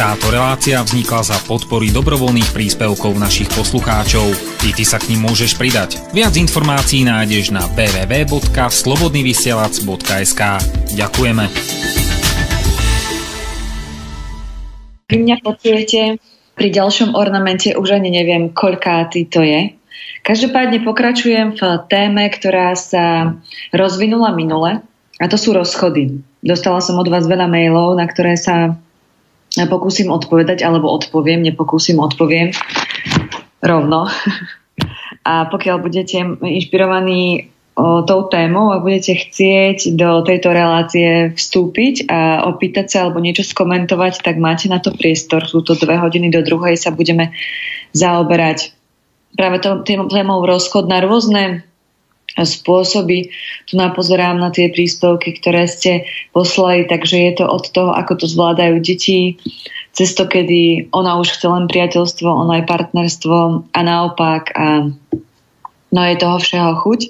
Táto relácia vznikla za podpory dobrovoľných príspevkov našich poslucháčov. I ty sa k ním môžeš pridať. Viac informácií nájdeš na www.slobodnyvysielac.sk Ďakujeme. Vy mňa počujete pri ďalšom ornamente, už ani neviem, koľkátý to je. Každopádne pokračujem v téme, ktorá sa rozvinula minule, a to sú rozchody. Dostala som od vás veľa mailov, na ktoré sa pokúsim odpovedať, alebo odpoviem, nepokúsim, odpoviem rovno. A pokiaľ budete inšpirovaní tou témou a budete chcieť do tejto relácie vstúpiť a opýtať sa alebo niečo skomentovať, tak máte na to priestor. Sú to dve hodiny do druhej sa budeme zaoberať práve témou rozchod na rôzne spôsoby. Tu napozerám na tie príspevky, ktoré ste poslali, takže je to od toho, ako to zvládajú deti, cez to, kedy ona už chce len priateľstvo, ona aj partnerstvo a naopak a no je toho všeho chuť.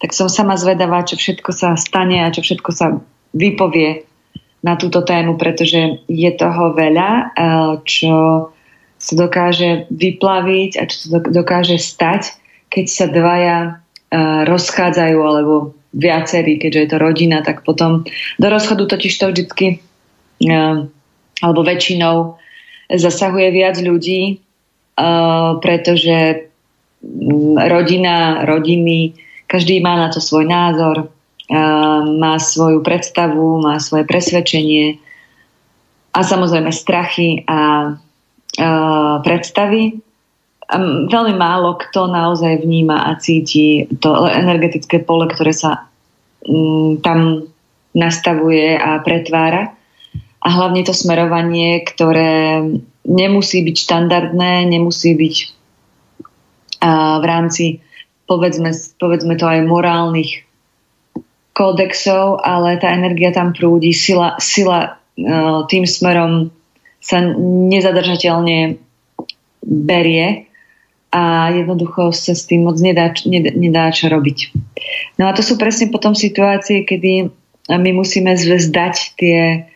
Tak som sama zvedavá, čo všetko sa stane a čo všetko sa vypovie na túto tému, pretože je toho veľa, čo sa dokáže vyplaviť a čo sa dokáže stať, keď sa dvaja rozchádzajú alebo viacerí, keďže je to rodina, tak potom do rozchodu totiž to vždycky alebo väčšinou zasahuje viac ľudí, pretože mm, rodina, rodiny, každý má na to svoj názor, má svoju predstavu, má svoje presvedčenie a samozrejme strachy a predstavy veľmi málo kto naozaj vníma a cíti to energetické pole, ktoré sa mm, tam nastavuje a pretvára. A hlavne to smerovanie, ktoré nemusí byť štandardné, nemusí byť v rámci, povedzme, povedzme to aj morálnych kódexov, ale tá energia tam prúdi, sila, sila tým smerom sa nezadržateľne berie a jednoducho sa s tým moc nedá, nedá, nedá čo robiť. No a to sú presne potom situácie, kedy my musíme vzdať tie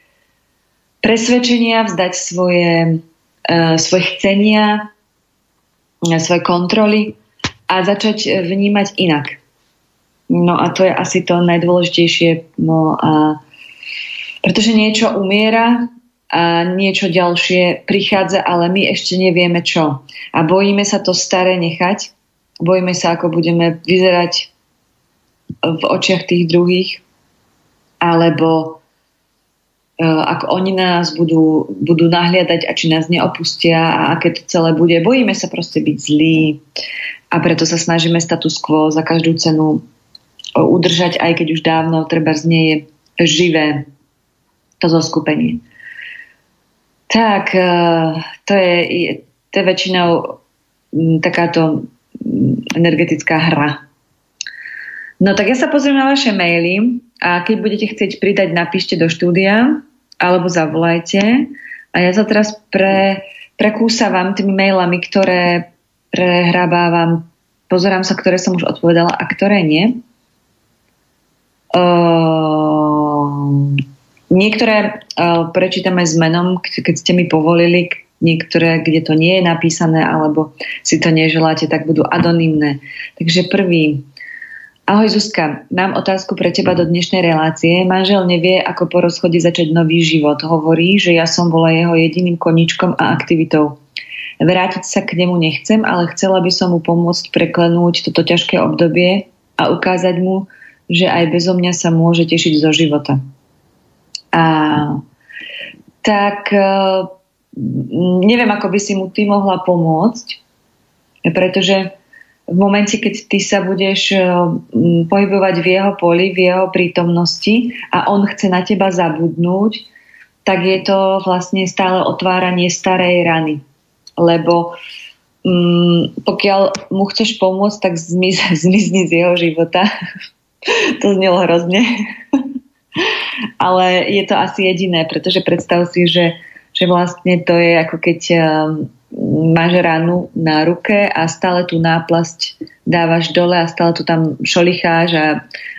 presvedčenia, vzdať svoje, uh, svoje chcenia, svoje kontroly a začať vnímať inak. No a to je asi to najdôležitejšie. No a pretože niečo umiera, a niečo ďalšie prichádza, ale my ešte nevieme čo. A bojíme sa to staré nechať, bojíme sa, ako budeme vyzerať v očiach tých druhých, alebo e, ako oni nás budú, budú nahliadať a či nás neopustia a aké to celé bude. Bojíme sa proste byť zlí a preto sa snažíme status quo za každú cenu udržať, aj keď už dávno treba z nie je živé to zoskupenie. Tak, eh, to je, to je väčšinou mm, takáto mm, energetická hra. No tak ja sa pozriem na vaše maily a keď budete chcieť pridať, napíšte do štúdia alebo zavolajte a ja sa teraz pre, prekúsavam tými mailami, ktoré prehrabávam, pozerám sa, ktoré som už odpovedala a ktoré nie. Uh, Niektoré uh, prečítame s menom, keď ste mi povolili, niektoré, kde to nie je napísané, alebo si to neželáte, tak budú anonymné. Takže prvý. Ahoj Zuzka, mám otázku pre teba do dnešnej relácie. Manžel nevie, ako po rozchode začať nový život. Hovorí, že ja som bola jeho jediným koničkom a aktivitou. Vrátiť sa k nemu nechcem, ale chcela by som mu pomôcť preklenúť toto ťažké obdobie a ukázať mu, že aj bezo mňa sa môže tešiť zo života. A tak e, neviem, ako by si mu ty mohla pomôcť, pretože v momente, keď ty sa budeš e, pohybovať v jeho poli, v jeho prítomnosti a on chce na teba zabudnúť, tak je to vlastne stále otváranie starej rany. Lebo um, pokiaľ mu chceš pomôcť, tak zmiz, zmizni z jeho života. to znelo hrozne. Ale je to asi jediné, pretože predstav si, že, že vlastne to je ako keď um, máš ranu na ruke a stále tú náplasť dávaš dole a stále tu tam šolicháš a,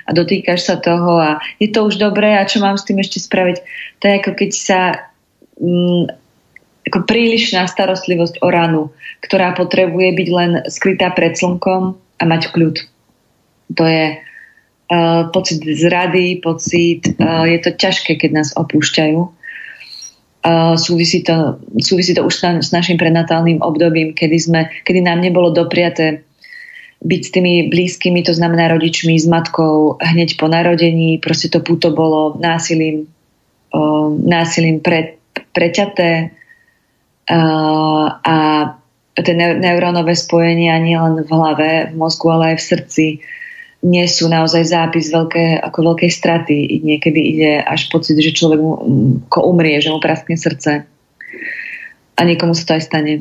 a dotýkaš sa toho a je to už dobré a čo mám s tým ešte spraviť? To je ako keď sa mm, ako prílišná starostlivosť o ranu, ktorá potrebuje byť len skrytá pred slnkom a mať kľud. To je uh, pocit zrady, pocit, uh, je to ťažké, keď nás opúšťajú. Uh, súvisí, to, súvisí to už s našim prenatálnym obdobím, kedy, sme, kedy nám nebolo dopriaté byť s tými blízkymi, to znamená rodičmi, s matkou hneď po narodení. Proste to puto bolo násilím, uh, násilím pre, preťaté uh, a tie neurónové spojenia nielen v hlave, v mozgu, ale aj v srdci nie sú naozaj zápis veľké, ako veľkej straty. Niekedy ide až pocit, že človek mu, ako umrie, že mu praskne srdce. A niekomu sa to aj stane.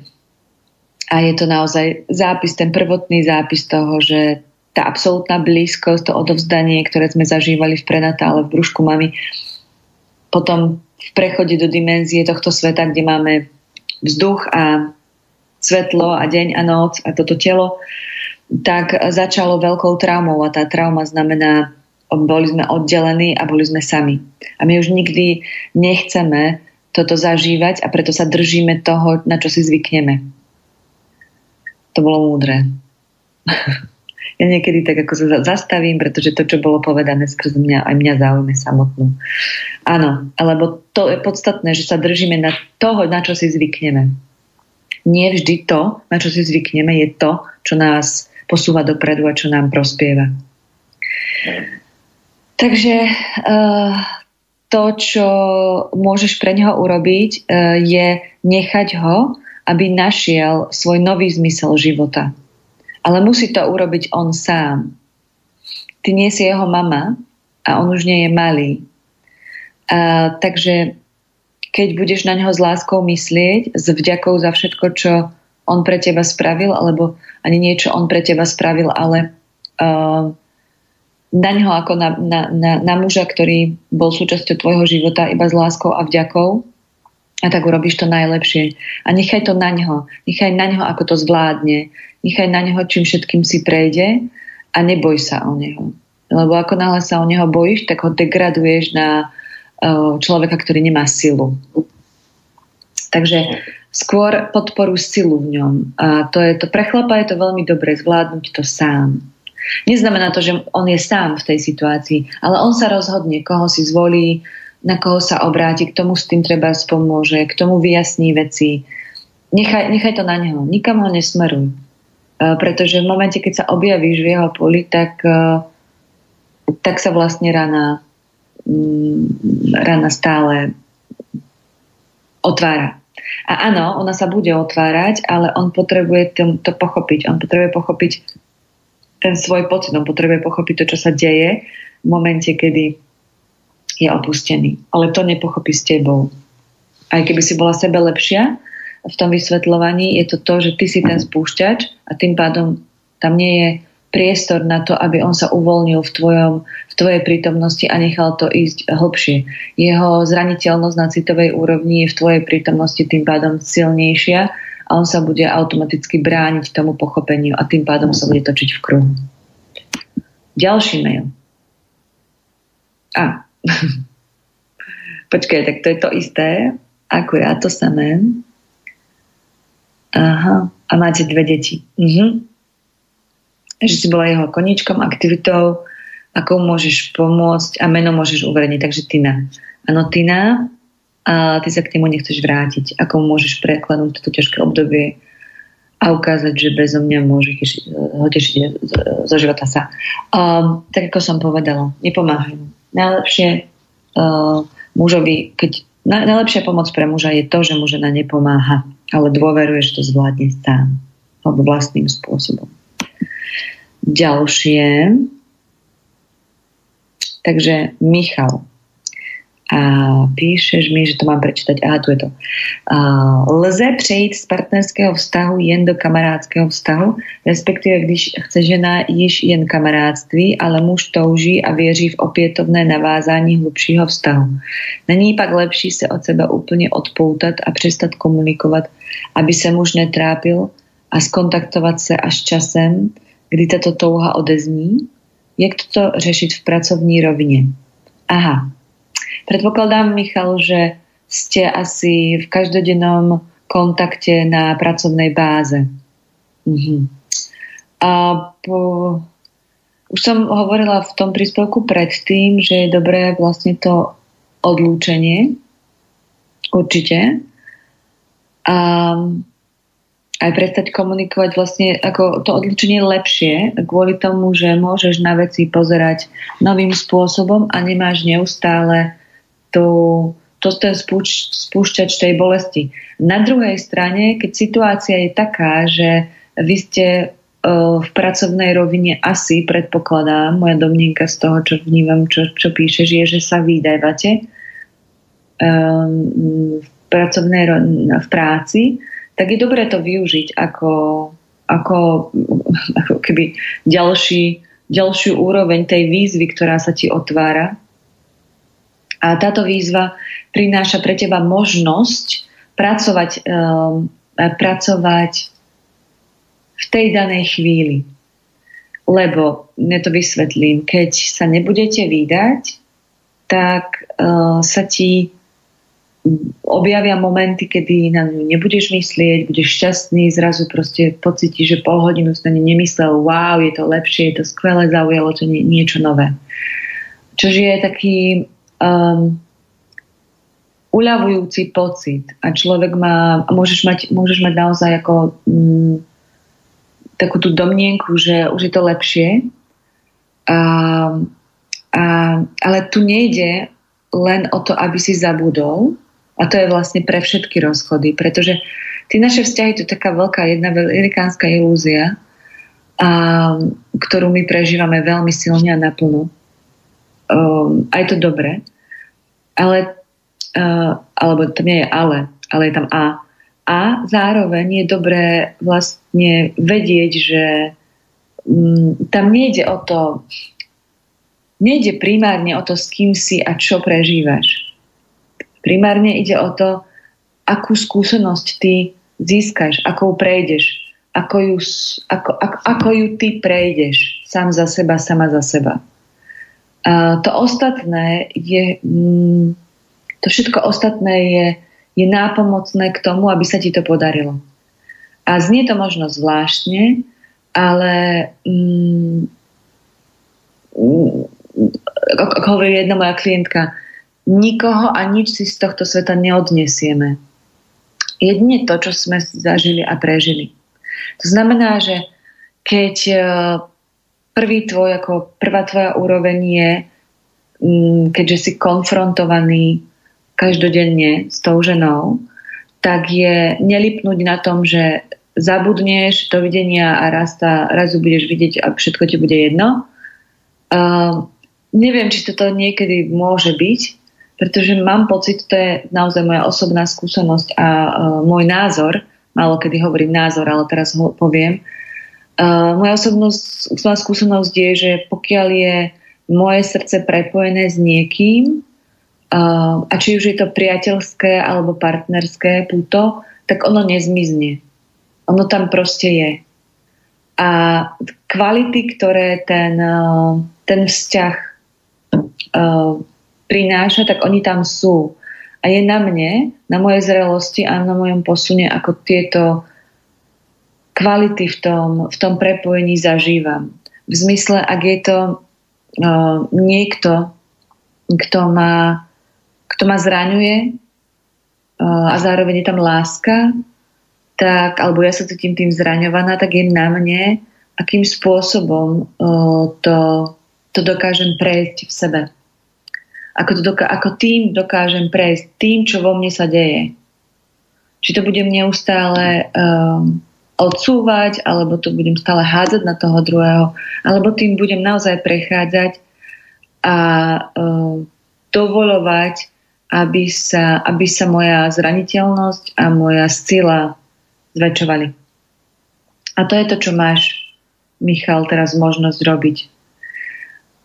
A je to naozaj zápis, ten prvotný zápis toho, že tá absolútna blízkosť, to odovzdanie, ktoré sme zažívali v prenatále, v brúšku mami, potom v prechode do dimenzie tohto sveta, kde máme vzduch a svetlo a deň a noc a toto telo, tak začalo veľkou traumou a tá trauma znamená, boli sme oddelení a boli sme sami. A my už nikdy nechceme toto zažívať a preto sa držíme toho, na čo si zvykneme. To bolo múdre. ja niekedy tak ako sa zastavím, pretože to, čo bolo povedané skrz mňa, aj mňa zaujme samotnú. Áno, lebo to je podstatné, že sa držíme na toho, na čo si zvykneme. Nie vždy to, na čo si zvykneme, je to, čo nás posúva dopredu a čo nám prospieva. Takže uh, to, čo môžeš pre neho urobiť, uh, je nechať ho, aby našiel svoj nový zmysel života. Ale musí to urobiť on sám. Ty nie si jeho mama a on už nie je malý. Uh, takže keď budeš na neho s láskou myslieť, s vďakou za všetko, čo on pre teba spravil, alebo ani niečo on pre teba spravil, ale uh, na ňo ako na, na, na, na muža, ktorý bol súčasťou tvojho života iba s láskou a vďakou a tak urobíš to najlepšie. A nechaj to na ňo. Nechaj na ňo, ako to zvládne. Nechaj na ňo, čím všetkým si prejde a neboj sa o neho. Lebo ako náhle sa o neho bojíš, tak ho degraduješ na uh, človeka, ktorý nemá silu. Takže skôr podporu silu v ňom. A to je to pre chlapa je to veľmi dobre zvládnuť to sám. Neznamená to, že on je sám v tej situácii, ale on sa rozhodne, koho si zvolí, na koho sa obráti, k tomu s tým treba spomôže, k tomu vyjasní veci. Nechaj, nechaj to na neho, nikam ho nesmeruj. Pretože v momente, keď sa objavíš v jeho poli, tak, tak sa vlastne rana, mm, rana stále otvára. A áno, ona sa bude otvárať, ale on potrebuje to, pochopiť. On potrebuje pochopiť ten svoj pocit, on potrebuje pochopiť to, čo sa deje v momente, kedy je opustený. Ale to nepochopí s tebou. Aj keby si bola sebe lepšia v tom vysvetľovaní, je to to, že ty si ten spúšťač a tým pádom tam nie je priestor na to, aby on sa uvoľnil v, tvojom, v tvojej prítomnosti a nechal to ísť hlbšie. Jeho zraniteľnosť na citovej úrovni je v tvojej prítomnosti tým pádom silnejšia a on sa bude automaticky brániť tomu pochopeniu a tým pádom sa bude točiť v kruhu. Ďalší mail. A. Počkaj, tak to je to isté. Ako ja, to samé. Aha. A máte dve deti. Mhm že si bola jeho koničkom, aktivitou, ako môžeš pomôcť a meno môžeš uverejniť. Takže Tina. Áno, Tina, a ty sa k nemu nechceš vrátiť. Ako môžeš prekladnúť toto ťažké obdobie a ukázať, že bezo mňa môže ho tešiť zo života sa. Um, tak ako som povedala, nepomáhajú. Najlepšie uh, mužovi, keď na, najlepšia pomoc pre muža je to, že mu žena nepomáha, ale dôveruje, že to zvládne sám alebo vlastným spôsobom. Ďalšie. Takže Michal. A píšeš mi, že to mám prečítať. Aha, tu je to. A, lze přejít z partnerského vztahu jen do kamarádského vztahu, respektive když chce žena již jen kamarádství, ale muž touží a věří v opětovné navázání hlubšího vztahu. Není pak lepší se od sebe úplně odpoutat a přestat komunikovat, aby se muž netrápil a skontaktovat se až časem, kdy tato touha odezní? Jak toto řešit v pracovní rovině? Aha, Predpokladám, Michal, že ste asi v každodennom kontakte na pracovnej báze. Mhm. A po, už som hovorila v tom príspevku predtým, že je dobré vlastne to odlúčenie. Určite. A aj prestať komunikovať vlastne ako to odlúčenie lepšie kvôli tomu, že môžeš na veci pozerať novým spôsobom a nemáš neustále to, to ten spúč, spúšťač tej bolesti. Na druhej strane, keď situácia je taká, že vy ste uh, v pracovnej rovine asi, predpokladám, moja domnienka z toho, čo vnímam, čo, čo píšeš, je, že sa vydávate um, v pracovnej v práci, tak je dobré to využiť ako, ako, ako keby ďalší, ďalšiu úroveň tej výzvy, ktorá sa ti otvára a táto výzva prináša pre teba možnosť pracovať, um, pracovať v tej danej chvíli. Lebo, ja to vysvetlím, keď sa nebudete vydať, tak uh, sa ti objavia momenty, kedy na ňu nebudeš myslieť, budeš šťastný, zrazu proste pocítiš, že pol hodinu si na ne nemyslel, wow, je to lepšie, je to skvelé, zaujalo to nie, niečo nové. Čože je taký um, uľavujúci pocit a človek má, môžeš mať, môžeš mať naozaj ako um, takú tú domnienku, že už je to lepšie. A, a, ale tu nejde len o to, aby si zabudol, a to je vlastne pre všetky rozchody, pretože tie naše vzťahy to je taká veľká, jedna velikánska ilúzia, a, ktorú my prežívame veľmi silne a naplno. Um, a je to dobré ale, uh, alebo to nie je ale, ale je tam a. A zároveň je dobré vlastne vedieť, že um, tam nejde o to, nejde primárne o to, s kým si a čo prežívaš. Primárne ide o to, akú skúsenosť ty získaš, akou prejdeš, ako ju, ako, ako, ako ju ty prejdeš sám za seba, sama za seba. A to ostatné je, mm, to všetko ostatné je, je nápomocné k tomu, aby sa ti to podarilo. A znie to možno zvláštne, ale mm, ako hovorí jedna moja klientka, nikoho a nič si z tohto sveta neodnesieme. Jedine to, čo sme zažili a prežili. To znamená, že keď prvý tvoj, ako prvá tvoja úroveň je, mm, keďže si konfrontovaný každodenne s tou ženou, tak je nelipnúť na tom, že zabudneš dovidenia a raz, tá, raz budeš vidieť a všetko ti bude jedno. Uh, neviem, či toto niekedy môže byť, pretože mám pocit, to je naozaj moja osobná skúsenosť a uh, môj názor, málo kedy hovorím názor, ale teraz ho poviem, Uh, moja osobnosť, osobná skúsenosť je, že pokiaľ je moje srdce prepojené s niekým, uh, a či už je to priateľské alebo partnerské puto, tak ono nezmizne. Ono tam proste je. A kvality, ktoré ten, uh, ten vzťah prináša, tak oni tam sú. A je na mne, na mojej zrelosti a na mojom posune, ako tieto kvality v tom, v tom prepojení zažívam. V zmysle, ak je to uh, niekto, kto ma, kto ma zraňuje uh, a zároveň je tam láska, tak, alebo ja sa cítim tým zraňovaná, tak je na mne, akým spôsobom uh, to, to dokážem prejsť v sebe. Ako, to doká- ako tým dokážem prejsť, tým, čo vo mne sa deje. Či to budem neustále uh, odsúvať, alebo to budem stále hádzať na toho druhého, alebo tým budem naozaj prechádzať a uh, dovolovať aby sa, aby sa moja zraniteľnosť a moja sila zväčšovali. A to je to, čo máš, Michal, teraz možnosť robiť.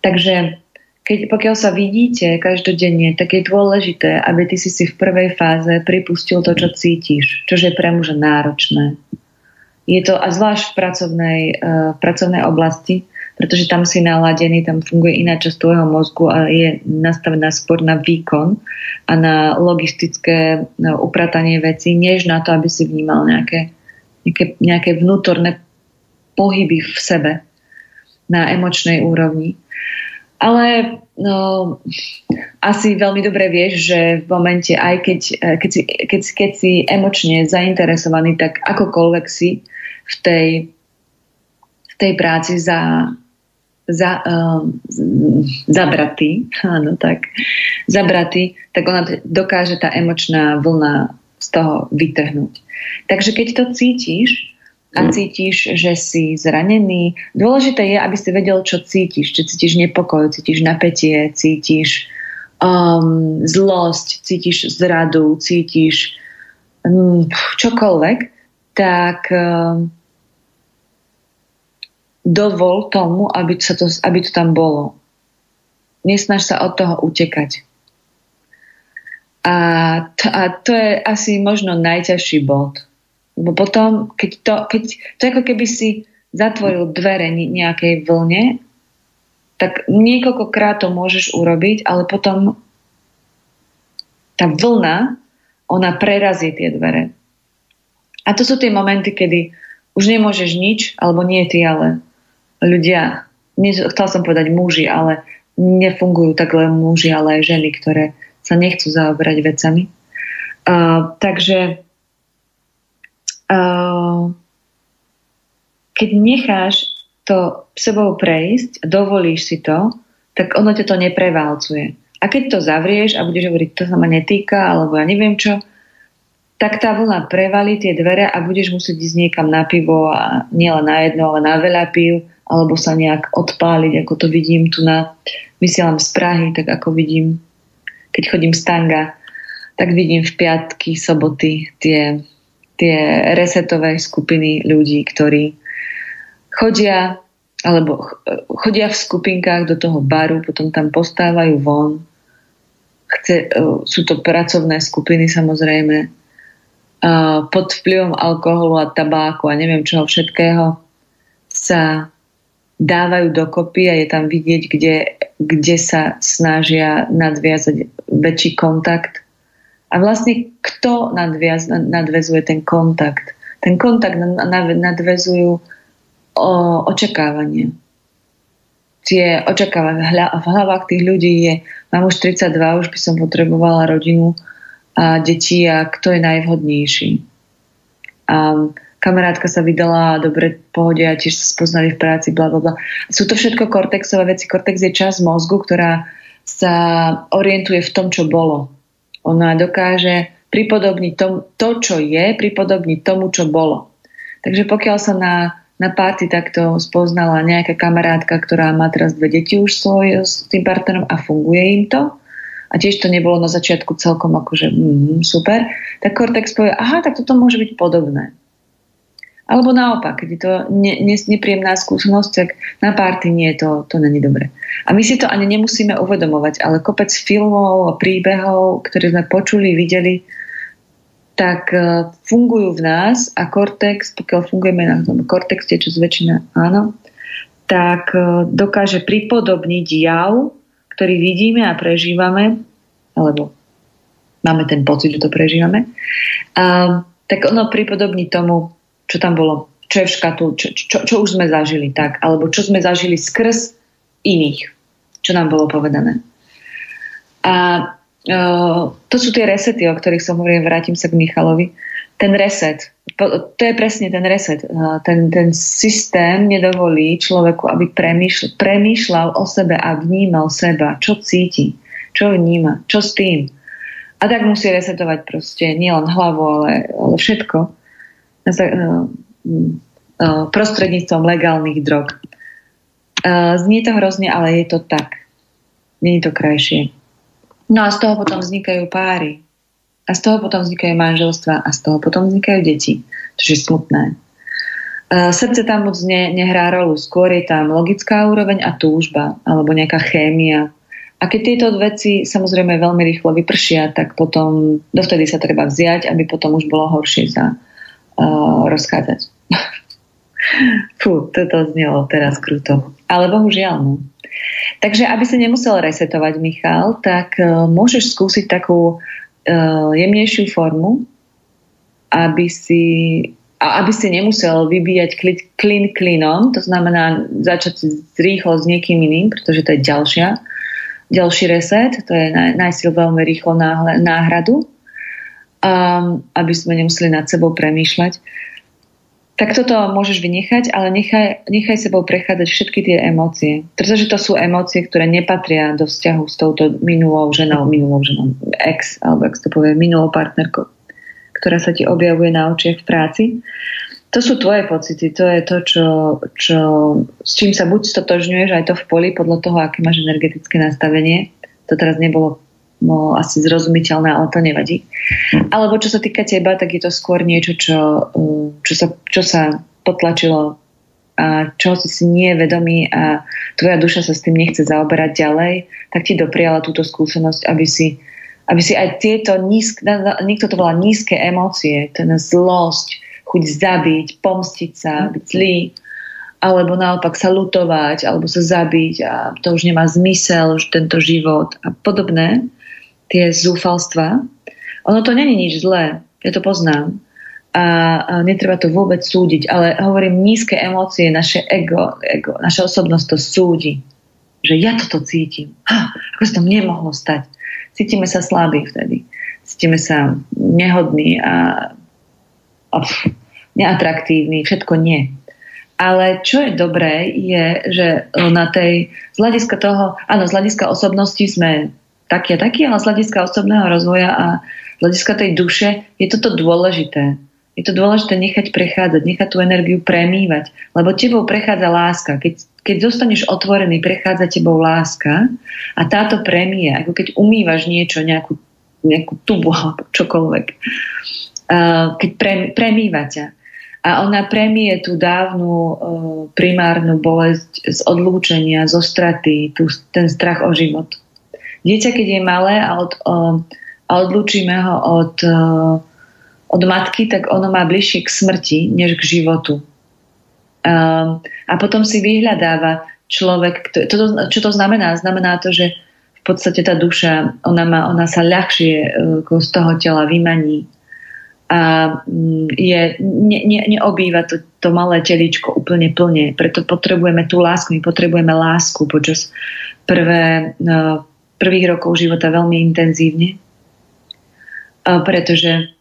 Takže keď, pokiaľ sa vidíte každodenne, tak je dôležité, aby ty si si v prvej fáze pripustil to, čo cítiš, čo je pre muža náročné. Je to, a zvlášť v pracovnej, uh, pracovnej oblasti, pretože tam si naladený, tam funguje iná časť tvojho mozgu a je nastavená skôr na výkon a na logistické na upratanie vecí, než na to, aby si vnímal nejaké, nejaké, nejaké vnútorné pohyby v sebe na emočnej úrovni. Ale no, asi veľmi dobre vieš, že v momente, aj keď, eh, keď, si, keď, keď si emočne zainteresovaný, tak akokoľvek si v tej, v tej práci za, za, um, zabratý, áno, tak, zabratý, tak ona dokáže tá emočná vlna z toho vytrhnúť. Takže keď to cítiš, a cítiš, že si zranený. Dôležité je, aby si vedel, čo cítiš. Či cítiš nepokoj, cítiš napätie, cítiš um, zlosť, cítiš zradu, cítiš um, čokoľvek, tak um, dovol tomu, aby, sa to, aby to tam bolo. Nesnaž sa od toho utekať. A to, a to je asi možno najťažší bod lebo potom, keď to, keď, to je ako keby si zatvoril dvere nejakej vlne, tak niekoľkokrát to môžeš urobiť, ale potom tá vlna, ona prerazí tie dvere. A to sú tie momenty, kedy už nemôžeš nič, alebo nie ty, ale ľudia, nie, chcel som povedať muži, ale nefungujú tak len muži, ale aj ženy, ktoré sa nechcú zaoberať vecami. Uh, takže keď necháš to sebou prejsť dovolíš si to, tak ono ťa to neprevalcuje. A keď to zavrieš a budeš hovoriť, to sa ma netýka, alebo ja neviem čo, tak tá vlna prevalí tie dvere a budeš musieť ísť niekam na pivo a nielen na jedno, ale na veľa piv, alebo sa nejak odpáliť, ako to vidím tu na, vysielam z Prahy, tak ako vidím, keď chodím z tanga, tak vidím v piatky, soboty tie tie resetové skupiny ľudí, ktorí chodia alebo chodia v skupinkách do toho baru, potom tam postávajú von. Chce, e, sú to pracovné skupiny samozrejme. Pod vplyvom alkoholu a tabáku a neviem čoho všetkého sa dávajú dokopy a je tam vidieť, kde, kde sa snažia nadviazať väčší kontakt a vlastne kto nadviaz, nadvezuje ten kontakt? Ten kontakt nadvezujú o, očakávanie. Tie očakávania v hlavách tých ľudí je, mám už 32, už by som potrebovala rodinu a deti a kto je najvhodnejší. A kamarátka sa vydala dobre pohode a tiež sa spoznali v práci, bla, bla, bla. Sú to všetko kortexové veci. Kortex je časť mozgu, ktorá sa orientuje v tom, čo bolo ona dokáže pripodobniť tom, to, čo je, pripodobniť tomu, čo bolo. Takže pokiaľ sa na, na párty takto spoznala nejaká kamarátka, ktorá má teraz dve deti už svoj s tým partnerom a funguje im to, a tiež to nebolo na začiatku celkom akože mm, super, tak Cortex povie, aha, tak toto môže byť podobné. Alebo naopak, keď je to ne, ne, nepríjemná skúsenosť, tak na párty nie, to, to není dobre. A my si to ani nemusíme uvedomovať, ale kopec filmov a príbehov, ktoré sme počuli, videli, tak uh, fungujú v nás a kortex, pokiaľ fungujeme na tom kortexte, čo zväčšina áno, tak uh, dokáže pripodobniť jav, ktorý vidíme a prežívame, alebo máme ten pocit, že to prežívame, uh, tak ono pripodobní tomu, čo tam bolo, čo je v škatu, čo, čo, čo už sme zažili, tak, alebo čo sme zažili skrz iných, čo nám bolo povedané. A uh, to sú tie resety, o ktorých som hovoril, vrátim sa k Michalovi. Ten reset, to je presne ten reset. Uh, ten, ten systém nedovolí človeku, aby premýšľal, premýšľal o sebe a vnímal seba, čo cíti, čo vníma, čo s tým. A tak musí resetovať proste nielen hlavu, ale, ale všetko. E, e, prostredníctvom legálnych drog. E, znie to hrozne, ale je to tak. Je to krajšie. No a z toho potom vznikajú páry. A z toho potom vznikajú manželstva a z toho potom vznikajú deti. Čo je smutné. Srdce tam moc ne, nehrá rolu. Skôr je tam logická úroveň a túžba. Alebo nejaká chémia. A keď tieto veci samozrejme veľmi rýchlo vypršia, tak potom dovtedy sa treba vziať, aby potom už bolo horšie uh, rozchádzať. Fú, toto znelo teraz kruto. Ale bohužiaľ, no. Takže aby sa nemusel resetovať Michal, tak uh, môžeš skúsiť takú uh, jemnejšiu formu, aby si, a aby si nemusel vybíjať klin klinom, to znamená začať rýchlo s niekým iným, pretože to je ďalšia ďalší reset, to je najsil veľmi rýchlo náhradu, um, aby sme nemuseli nad sebou premýšľať. Tak toto môžeš vynechať, ale nechaj, nechaj sebou prechádzať všetky tie emócie. Pretože to sú emócie, ktoré nepatria do vzťahu s touto minulou ženou, minulou ženou, ex, alebo ak to povie, minulou partnerkou, ktorá sa ti objavuje na očiach v práci to sú tvoje pocity, to je to, čo, čo, s čím sa buď stotožňuješ aj to v poli podľa toho, aké máš energetické nastavenie. To teraz nebolo no, asi zrozumiteľné, ale to nevadí. Alebo čo sa týka teba, tak je to skôr niečo, čo, um, čo, sa, čo sa potlačilo a čo si si nie je vedomý a tvoja duša sa s tým nechce zaoberať ďalej, tak ti dopriala túto skúsenosť, aby si, aby si aj tieto nízke, niekto to volá nízke emócie, ten zlosť, chuť zabiť, pomstiť sa, byť zlý, alebo naopak sa lutovať, alebo sa zabiť a to už nemá zmysel, už tento život a podobné, tie zúfalstva. Ono to není nič zlé, ja to poznám a, netreba to vôbec súdiť, ale hovorím, nízke emócie, naše ego, ego naša osobnosť to súdi, že ja toto cítim. Ha, ako sa to nemohlo stať? Cítime sa slabí vtedy. Cítime sa nehodní a, a pff, neatraktívny, všetko nie. Ale čo je dobré, je, že na tej, z hľadiska toho, áno, z hľadiska osobnosti sme taký a taký, ale z hľadiska osobného rozvoja a z hľadiska tej duše je toto dôležité. Je to dôležité nechať prechádzať, nechať tú energiu premývať, lebo tebou prechádza láska. Keď, keď zostaneš otvorený, prechádza tebou láska a táto premie, ako keď umývaš niečo, nejakú, nejakú tubu alebo čokoľvek, keď pre, premýva ťa, a ona premie tú dávnu uh, primárnu bolesť z odlúčenia, zo straty, tú, ten strach o život. Dieťa, keď je malé a, od, a odlúčime ho od, od matky, tak ono má bližšie k smrti, než k životu. Uh, a potom si vyhľadáva človek, čo to znamená? Znamená to, že v podstate tá duša, ona, má, ona sa ľahšie uh, z toho tela vymaní a mm, je, ne, ne, neobýva to, to malé teličko úplne plne. Preto potrebujeme tú lásku. My potrebujeme lásku počas prvé, no, prvých rokov života veľmi intenzívne. Pretože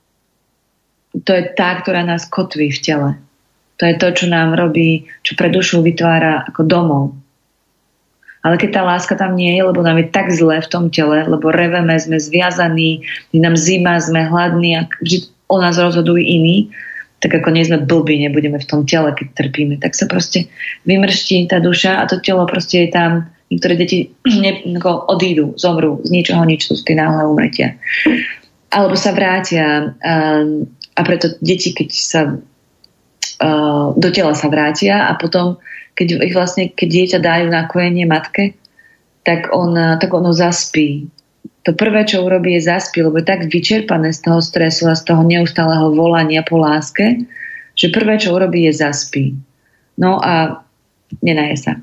to je tá, ktorá nás kotví v tele. To je to, čo nám robí, čo pre dušu vytvára ako domov. Ale keď tá láska tam nie je, lebo nám je tak zle v tom tele, lebo reveme, sme zviazaní, je nám zima, sme hladní a vždy o nás rozhodujú iní, tak ako nie sme blbí, nebudeme v tom tele, keď trpíme, tak sa proste vymrští tá duša a to telo proste je tam, niektoré deti ne, ako odídu, zomrú z ničoho nič, sú tie náhle umretia. Alebo sa vrátia a, a preto deti, keď sa uh, do tela sa vrátia a potom, keď ich vlastne, keď dieťa dajú na kojenie matke, tak, on, tak ono zaspí to prvé, čo urobí, je zaspí, lebo je tak vyčerpané z toho stresu a z toho neustáleho volania po láske, že prvé, čo urobí, je zaspí. No a nenaje sa.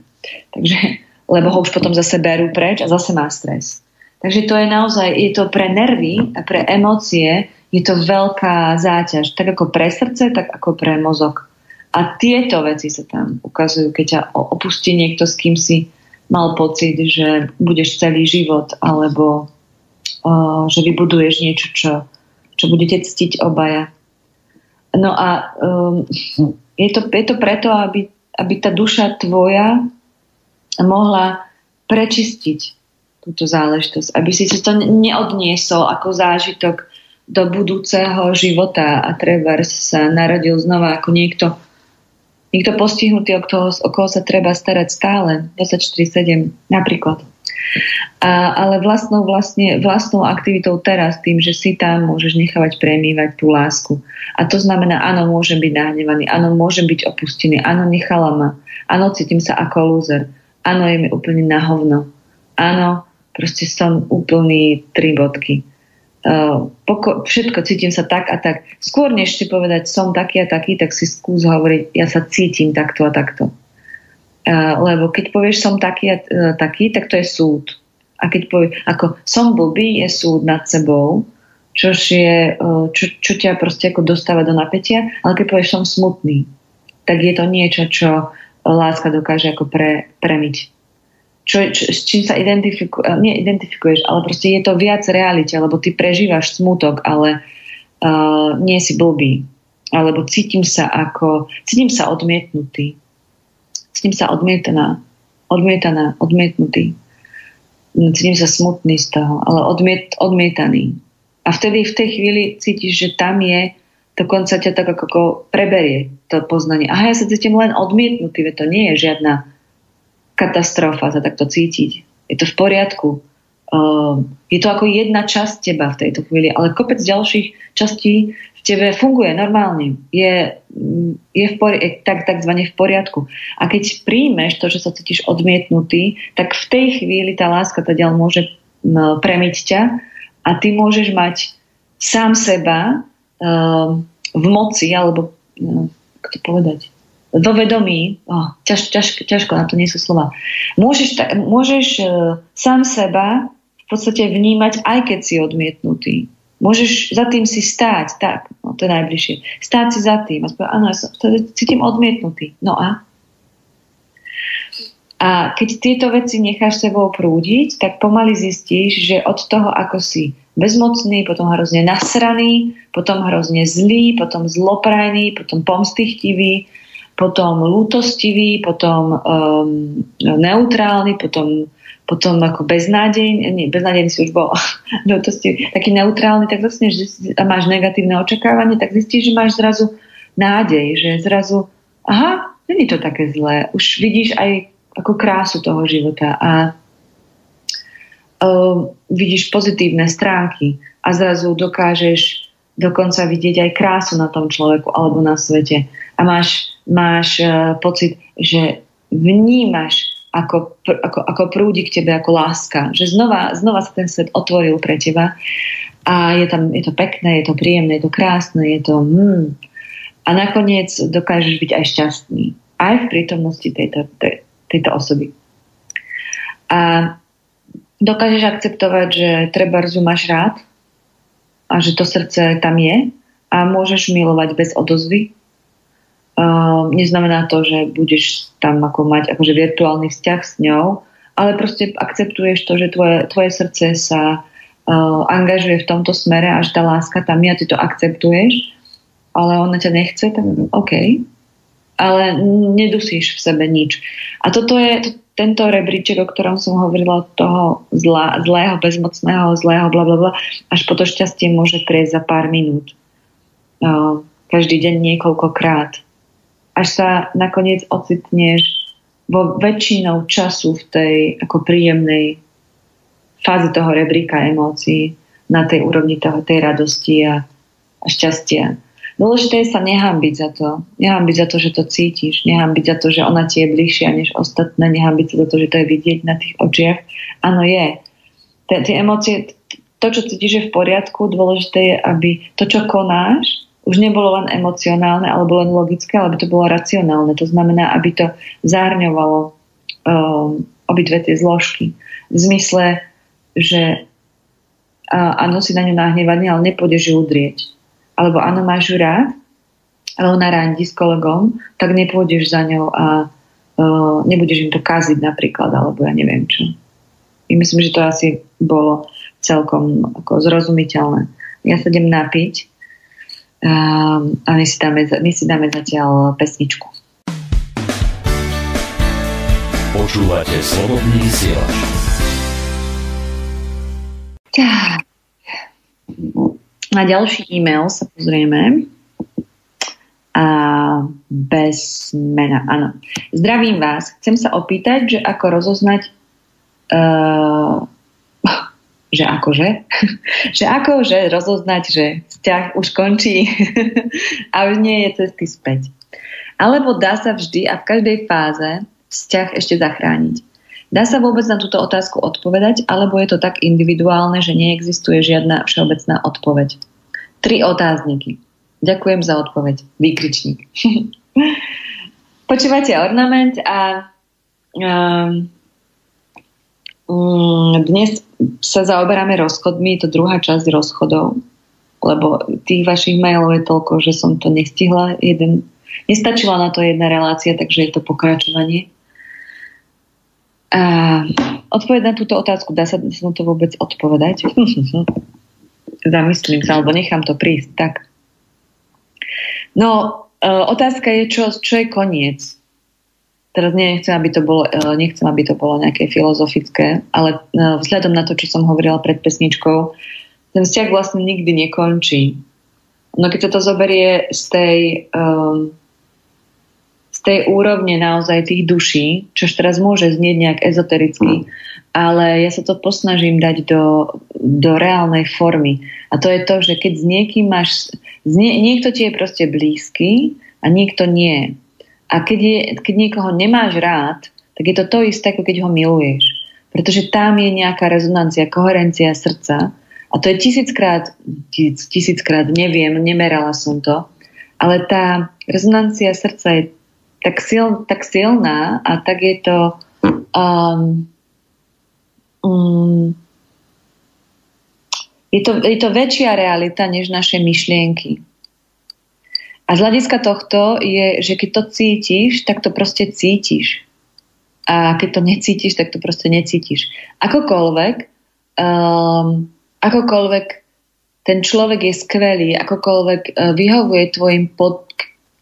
Takže, lebo ho už potom zase berú preč a zase má stres. Takže to je naozaj, je to pre nervy a pre emócie, je to veľká záťaž. Tak ako pre srdce, tak ako pre mozog. A tieto veci sa tam ukazujú, keď ťa opustí niekto, s kým si mal pocit, že budeš celý život, alebo že vybuduješ niečo, čo, čo budete ctiť obaja. No a um, je, to, je to preto, aby, aby tá duša tvoja mohla prečistiť túto záležitosť, aby si to neodniesol ako zážitok do budúceho života a treba sa narodil znova ako niekto, niekto postihnutý, o koho, o koho sa treba starať stále, 24-7 napríklad. A, ale vlastnou, vlastne, vlastnou aktivitou teraz, tým, že si tam môžeš nechávať premiývať tú lásku. A to znamená, áno, môžem byť nahnevaný, áno, môžem byť opustený, áno, nechala ma, áno, cítim sa ako loser, áno, je mi úplne na hovno, áno, proste som úplný tri bodky Uh, poko- všetko, cítim sa tak a tak. Skôr než si povedať som taký a taký, tak si skús hovoriť, ja sa cítim takto a takto. Uh, lebo keď povieš som taký a uh, taký, tak to je súd. A keď povieš, ako som blbý, je súd nad sebou, čož je, čo, čo ťa proste ako dostáva do napätia, ale keď povieš som smutný, tak je to niečo, čo láska dokáže ako pre, premiť čo, čo, s čím sa identifiku, eh, nie identifikuješ, ale proste je to viac realite, lebo ty prežívaš smutok, ale uh, nie si blbý. Alebo cítim sa ako, cítim sa odmietnutý. Cítim sa odmietaná, odmietaná, odmietnutý. Cítim sa smutný z toho, ale odmiet, odmietaný. A vtedy v tej chvíli cítiš, že tam je, dokonca ťa tak ako preberie to poznanie. Aha, ja sa cítim len odmietnutý, to nie je žiadna katastrofa sa takto cítiť. Je to v poriadku. Um, je to ako jedna časť teba v tejto chvíli, ale kopec ďalších častí v tebe funguje normálne. Je, je v pori- tak, takzvané v poriadku. A keď príjmeš to, že sa cítiš odmietnutý, tak v tej chvíli tá láska ďal môže premiť ťa a ty môžeš mať sám seba v moci, alebo no, ako to povedať, vo vedomí, oh, ťaž, ťaž, ťažko na to nie sú slova, môžeš, môžeš uh, sám seba v podstate vnímať, aj keď si odmietnutý. Môžeš za tým si stáť, tak, no to je najbližšie. Stáť si za tým a povedať, áno, ja sa cítim odmietnutý. No a? A keď tieto veci necháš sebou prúdiť, tak pomaly zistíš, že od toho, ako si bezmocný, potom hrozne nasraný, potom hrozne zlý, potom zloprajný, potom pomstichtivý, potom lútostivý, potom um, neutrálny, potom, potom ako beznádejný, nie, beznádejný si už bol, lútostivý, taký neutrálny, tak vlastne, že máš negatívne očakávanie, tak zistíš, že máš zrazu nádej, že zrazu, aha, není to také zlé, už vidíš aj ako krásu toho života a vidíš pozitívne stránky a zrazu dokážeš dokonca vidieť aj krásu na tom človeku alebo na svete a máš, máš uh, pocit, že vnímaš ako, ako, ako prúdi k tebe ako láska. Že znova, znova sa ten svet otvoril pre teba a je, tam, je to pekné, je to príjemné, je to krásne, je to hmm. a nakoniec dokážeš byť aj šťastný. Aj v prítomnosti tejto, tej, tejto osoby. A dokážeš akceptovať, že treba máš rád a že to srdce tam je a môžeš milovať bez odozvy Uh, neznamená to, že budeš tam ako mať akože virtuálny vzťah s ňou, ale proste akceptuješ to, že tvoje, tvoje srdce sa uh, angažuje v tomto smere, až tá láska tam je a ty to akceptuješ, ale ona ťa nechce, tak OK. Ale nedusíš v sebe nič. A toto je to, tento rebríček, o ktorom som hovorila, toho zlá, zlého, bezmocného, zlého, bla, bla, bla, až po to šťastie môže prejsť za pár minút. Uh, každý deň niekoľkokrát až sa nakoniec ocitneš vo väčšinou času v tej ako príjemnej fáze toho rebríka emócií na tej úrovni toho, tej radosti a, a šťastia. Dôležité je sa nehambiť za to. Nehambiť za to, že to cítiš. Nehambiť za to, že ona ti je bližšia než ostatné. Nehambiť sa za to, že to je vidieť na tých očiach. Áno, je. Tie emócie, to, čo cítiš, je v poriadku. Dôležité je, aby to, čo konáš, už nebolo len emocionálne alebo len logické, ale aby to bolo racionálne. To znamená, aby to zárňovalo um, obidve tie zložky. V zmysle, že áno, si na ňu nahnevaný, ale nepôjdeš ju udrieť. Alebo áno, máš ju rád, ale ona randi s kolegom, tak nepôjdeš za ňou a uh, nebudeš im to kaziť napríklad, alebo ja neviem čo. I myslím, že to asi bolo celkom ako zrozumiteľné. Ja sa idem napiť Ehm, a my si, dáme, my si dáme zatiaľ pesničku. Počúvate Slobodný vysielač. Tak. Na ďalší e-mail sa pozrieme. A bez mena, áno. Zdravím vás. Chcem sa opýtať, že ako rozoznať uh, že akože, že akože rozoznať, že vzťah už končí a už nie je cesty späť. Alebo dá sa vždy a v každej fáze vzťah ešte zachrániť. Dá sa vôbec na túto otázku odpovedať, alebo je to tak individuálne, že neexistuje žiadna všeobecná odpoveď? Tri otázniky. Ďakujem za odpoveď. Výkričník. Počúvate ornament a um, dnes sa zaoberáme rozchodmi, to druhá časť rozchodov, lebo tých vašich mailov je toľko, že som to nestihla. Jeden, nestačila na to jedna relácia, takže je to pokračovanie. A odpoveď na túto otázku, dá sa na to vôbec odpovedať? Zamyslím sa, alebo nechám to prísť. Tak. No, e, otázka je, čo, čo je koniec. Teraz nechcem aby, to bolo, e, nechcem, aby to bolo nejaké filozofické, ale e, vzhľadom na to, čo som hovorila pred pesničkou, ten vzťah vlastne nikdy nekončí. No keď sa to zoberie z tej, z tej úrovne naozaj tých duší, čož teraz môže znieť nejak ezotericky, ale ja sa to posnažím dať do, do reálnej formy. A to je to, že keď s niekým máš, nie, niekto ti je proste blízky a niekto nie. A keď, je, keď niekoho nemáš rád, tak je to to isté, ako keď ho miluješ. Pretože tam je nejaká rezonancia, koherencia srdca. A to je tisíckrát, tisíc, tisíckrát, neviem, nemerala som to, ale tá rezonancia srdca je tak, sil, tak silná a tak je to um, um, je, to, je to väčšia realita než naše myšlienky. A z hľadiska tohto je, že keď to cítiš, tak to proste cítiš. A keď to necítiš, tak to proste necítiš. Akokoľvek, um, akokoľvek ten človek je skvelý, akokoľvek uh, vyhovuje tvojim, pod,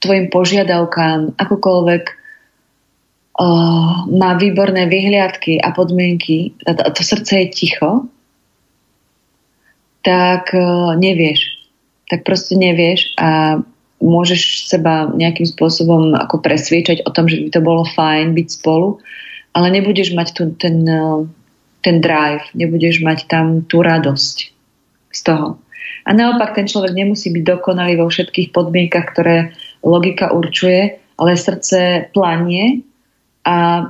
tvojim požiadavkám, akokoľvek má výborné vyhliadky a podmienky, a to, srdce je ticho, tak nevieš. Tak proste nevieš a môžeš seba nejakým spôsobom ako presviečať o tom, že by to bolo fajn byť spolu, ale nebudeš mať tu ten, ten drive, nebudeš mať tam tú radosť z toho. A naopak ten človek nemusí byť dokonalý vo všetkých podmienkach, ktoré logika určuje, ale srdce planie a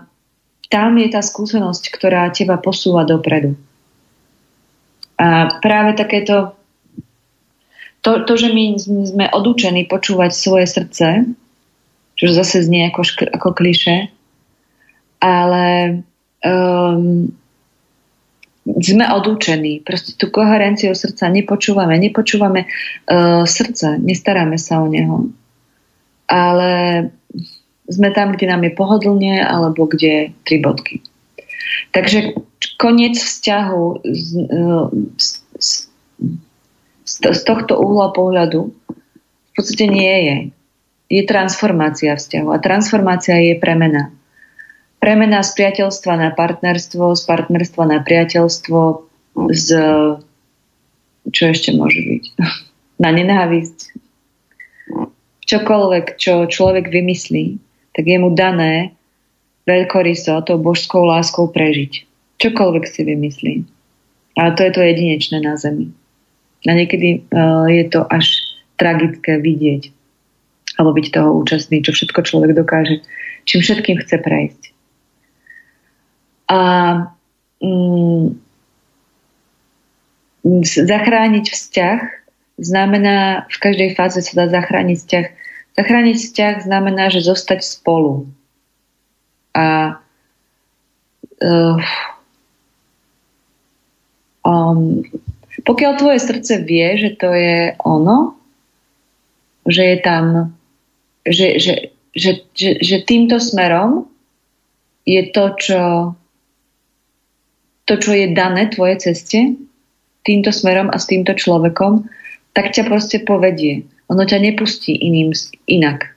tam je tá skúsenosť, ktorá teba posúva dopredu. A práve takéto to, to že my sme odúčení počúvať svoje srdce, čo zase znie ako, ako kliše, ale um, sme odúčení. Proste tú koherenciu srdca nepočúvame. Nepočúvame uh, srdce, nestaráme sa o neho. Ale sme tam, kde nám je pohodlne, alebo kde tri bodky. Takže koniec vzťahu z, z, z, z tohto uhla pohľadu v podstate nie je. Je transformácia vzťahu a transformácia je premena. Premena z priateľstva na partnerstvo, z partnerstva na priateľstvo, z čo ešte môže byť? Na nenávisť. Čokoľvek, čo človek vymyslí, tak je mu dané veľkoryso tou božskou láskou prežiť. Čokoľvek si vymyslí. A to je to jedinečné na Zemi. A niekedy uh, je to až tragické vidieť alebo byť toho účastný, čo všetko človek dokáže, čím všetkým chce prejsť. A mm, zachrániť vzťah znamená, v každej fáze sa dá zachrániť vzťah. Zachrániť vzťah znamená, že zostať spolu. A uh, um, pokiaľ tvoje srdce vie, že to je ono, že je tam, že, že, že, že, že týmto smerom je to, čo to, čo je dané tvojej ceste, týmto smerom a s týmto človekom, tak ťa proste povedie. Ono ťa nepustí iným inak.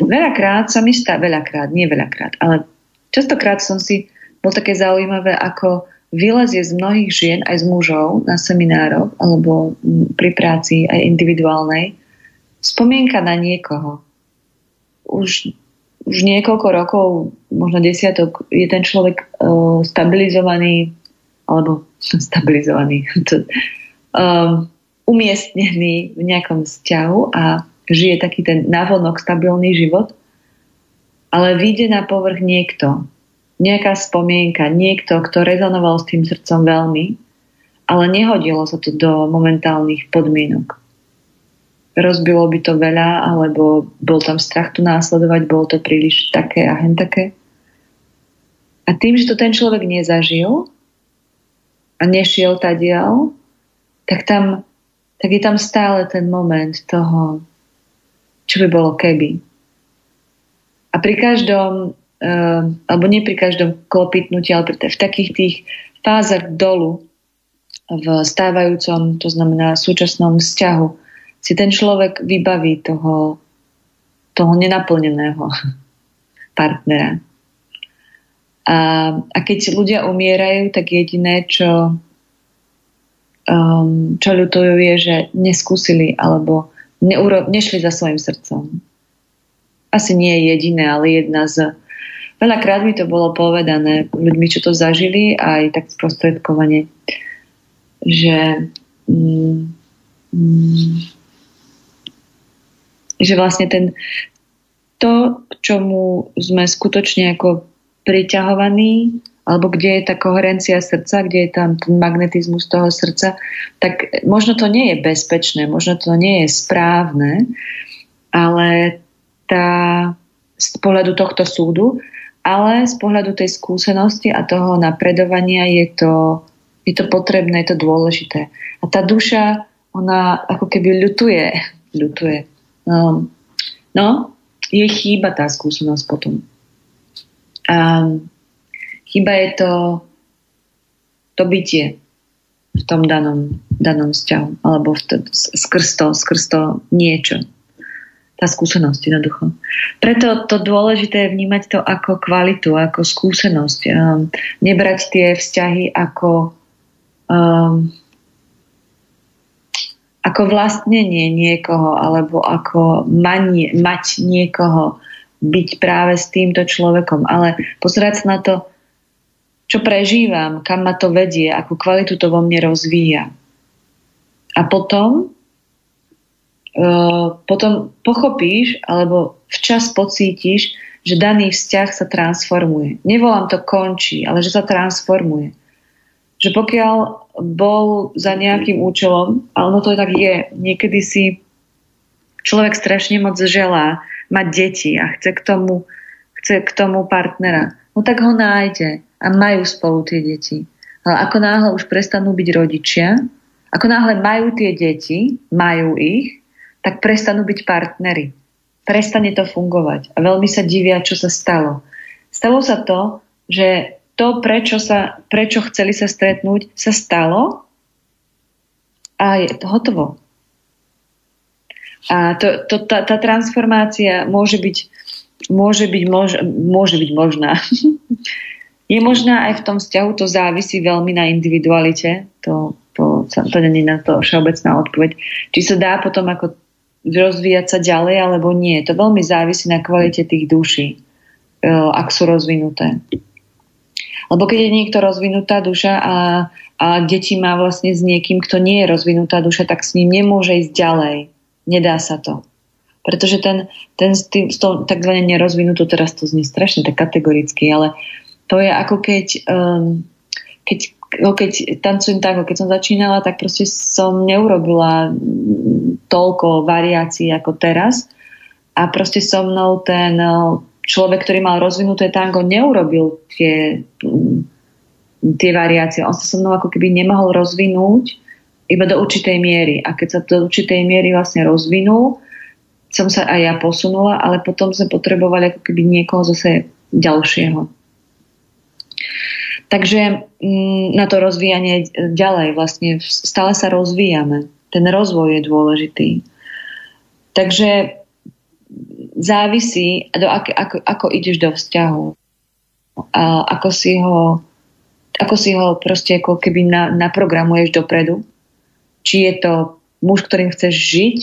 Veľakrát sa mi stá, veľakrát, nie veľakrát, ale častokrát som si bol také zaujímavé, ako vylezie z mnohých žien aj z mužov na seminároch alebo pri práci aj individuálnej spomienka na niekoho. Už už niekoľko rokov, možno desiatok, je ten človek uh, stabilizovaný, alebo stabilizovaný, to, um, umiestnený v nejakom vzťahu a žije taký ten navonok stabilný život, ale vyjde na povrch niekto, nejaká spomienka, niekto, kto rezonoval s tým srdcom veľmi, ale nehodilo sa to do momentálnych podmienok rozbilo by to veľa, alebo bol tam strach tu následovať, bolo to príliš také a hen také. A tým, že to ten človek nezažil a nešiel tadiaľ, tak, tam, tak je tam stále ten moment toho, čo by bolo keby. A pri každom, uh, alebo nie pri každom klopitnutí, ale v takých tých fázach dolu v stávajúcom, to znamená súčasnom vzťahu, si ten človek vybaví toho, toho nenaplneného partnera. A, a keď ľudia umierajú, tak jediné, čo, um, čo ľutujú, je, že neskúsili alebo neuro, nešli za svojim srdcom. Asi nie je jediné, ale jedna z... Veľakrát mi to bolo povedané ľuďmi, čo to zažili, aj tak sprostredkovane, že mm, mm, že vlastne ten, to, k čomu sme skutočne ako priťahovaní, alebo kde je tá koherencia srdca, kde je tam ten magnetizmus toho srdca, tak možno to nie je bezpečné, možno to nie je správne, ale tá, z pohľadu tohto súdu, ale z pohľadu tej skúsenosti a toho napredovania je to, je to potrebné, je to dôležité. A tá duša, ona ako keby ľutuje, ľutuje, Um, no, je chýba tá skúsenosť potom. A chyba je to, to bytie v tom danom, danom vzťahu, alebo v to, skrz, to, skrz to niečo. Tá skúsenosť jednoducho. Preto to dôležité je vnímať to ako kvalitu, ako skúsenosť. Um, nebrať tie vzťahy ako um, ako vlastnenie niekoho alebo ako manie, mať niekoho, byť práve s týmto človekom, ale pozerať sa na to, čo prežívam, kam ma to vedie, akú kvalitu to vo mne rozvíja. A potom, uh, potom pochopíš alebo včas pocítiš, že daný vzťah sa transformuje. Nevolám to končí, ale že sa transformuje že pokiaľ bol za nejakým účelom, ale no to tak je, niekedy si človek strašne moc želá mať deti a chce k tomu, chce k tomu partnera, no tak ho nájde a majú spolu tie deti. Ale ako náhle už prestanú byť rodičia, ako náhle majú tie deti, majú ich, tak prestanú byť partnery. Prestane to fungovať. A veľmi sa divia, čo sa stalo. Stalo sa to, že to, prečo, sa, prečo chceli sa stretnúť, sa stalo a je to hotovo. A to, to, tá, tá transformácia môže byť, môže byť, mož, môže byť možná. je možná aj v tom vzťahu, to závisí veľmi na individualite. To, to, to je na to všeobecná odpoveď. Či sa dá potom ako rozvíjať sa ďalej, alebo nie. To veľmi závisí na kvalite tých duší, e, ak sú rozvinuté. Lebo keď je niekto rozvinutá duša a, a deti má vlastne s niekým, kto nie je rozvinutá duša, tak s ním nemôže ísť ďalej. Nedá sa to. Pretože ten, ten s, tým, s tou takzvané nerozvinutou, teraz to znie strašne tak kategoricky, ale to je ako keď, um, keď, keď tancujem tak, keď som začínala, tak proste som neurobila toľko variácií ako teraz a proste so mnou ten človek, ktorý mal rozvinuté tango, neurobil tie, tie variácie. On sa so mnou ako keby nemohol rozvinúť iba do určitej miery. A keď sa do určitej miery vlastne rozvinul, som sa aj ja posunula, ale potom sme potrebovali ako keby niekoho zase ďalšieho. Takže mm, na to rozvíjanie ďalej vlastne stále sa rozvíjame. Ten rozvoj je dôležitý. Takže závisí, do ak, ako, ako ideš do vzťahu. A ako si ho ako si ho proste ako keby na, naprogramuješ dopredu. Či je to muž, ktorým chceš žiť,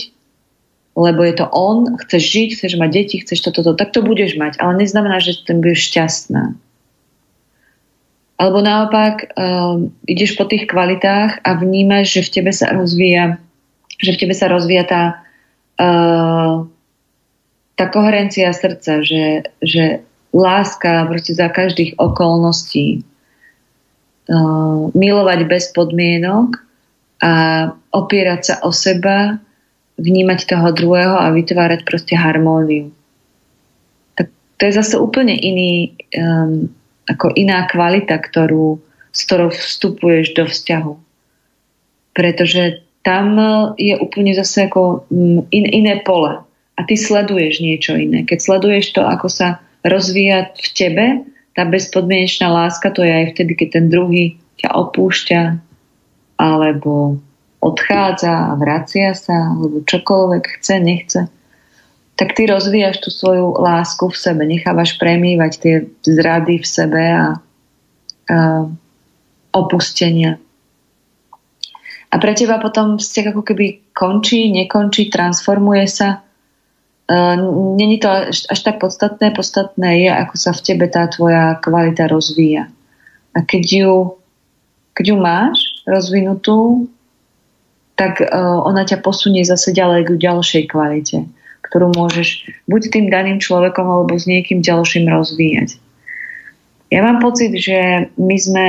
lebo je to on, chceš žiť, chceš mať deti, chceš toto, to, tak to budeš mať, ale neznamená, že ten budeš šťastná. Alebo naopak um, ideš po tých kvalitách a vnímaš, že v tebe sa rozvíja že v tebe sa rozvíja tá uh, tá koherencia srdca, že, že láska proste za každých okolností uh, milovať bez podmienok a opierať sa o seba vnímať toho druhého a vytvárať proste harmóniu. Tak to je zase úplne iný, um, ako iná kvalita, ktorú, s ktorou vstupuješ do vzťahu. Pretože tam je úplne zase ako mm, in, iné pole. A ty sleduješ niečo iné. Keď sleduješ to, ako sa rozvíja v tebe, tá bezpodmienečná láska, to je aj vtedy, keď ten druhý ťa opúšťa, alebo odchádza a vracia sa, alebo čokoľvek chce, nechce, tak ty rozvíjaš tú svoju lásku v sebe, nechávaš premývať tie zrady v sebe a, a opustenia. A pre teba potom vzťah ako keby končí, nekončí, transformuje sa. Uh, Není to až, až tak podstatné. Podstatné je, ako sa v tebe tá tvoja kvalita rozvíja. A keď ju, keď ju máš rozvinutú, tak uh, ona ťa posunie zase ďalej k ďalšej kvalite, ktorú môžeš buď tým daným človekom alebo s niekým ďalším rozvíjať. Ja mám pocit, že my sme,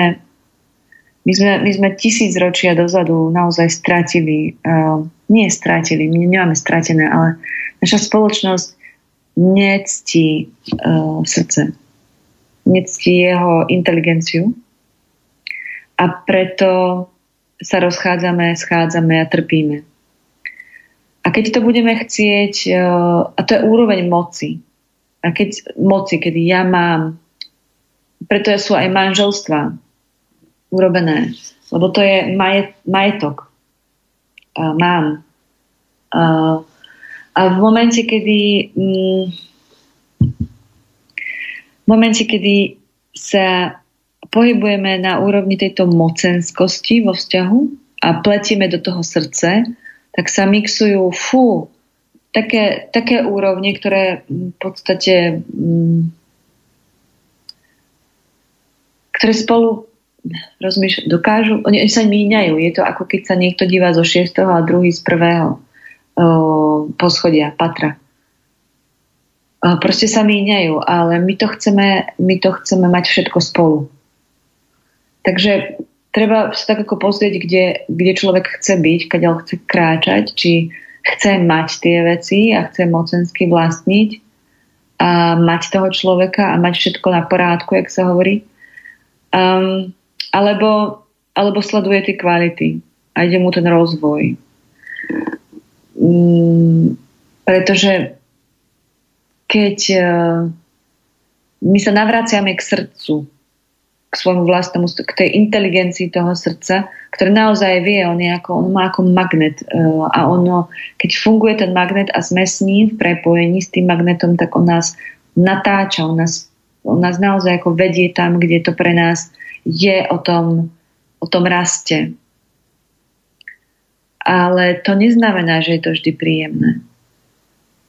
my sme, my sme tisíc ročia dozadu naozaj stratili, uh, nie stratili, my nemáme stratené, ale naša spoločnosť nectí uh, srdce, nectí jeho inteligenciu a preto sa rozchádzame, schádzame a trpíme. A keď to budeme chcieť, e, a to je úroveň moci, a keď moci, kedy ja mám, preto sú aj manželstva urobené, lebo to je majet, majetok. A mám. A, a v momente, kedy mm, v momente, kedy sa pohybujeme na úrovni tejto mocenskosti vo vzťahu a pletieme do toho srdce, tak sa mixujú fú, také, také úrovne, ktoré v podstate ktoré spolu rozmýšľajú, dokážu, oni, oni sa míňajú. Je to ako keď sa niekto díva zo 6. a druhý z prvého poschodia, patra. O, proste sa míňajú, ale my to chceme, my to chceme mať všetko spolu. Takže treba sa tak ako pozrieť, kde, kde človek chce byť, kde chce kráčať, či chce mať tie veci a chce mocensky vlastniť a mať toho človeka a mať všetko na porádku, jak sa hovorí. Um, alebo, alebo sleduje tie kvality a ide mu ten rozvoj. Um, pretože keď uh, my sa navraciame k srdcu, k svojmu vlastnému, k tej inteligencii toho srdca, ktoré naozaj vie, on, je ako, on má ako magnet uh, a ono, keď funguje ten magnet a sme s ním v prepojení s tým magnetom, tak on nás natáča, on nás, on nás naozaj ako vedie tam, kde to pre nás je o tom, o tom raste. Ale to neznamená, že je to vždy príjemné.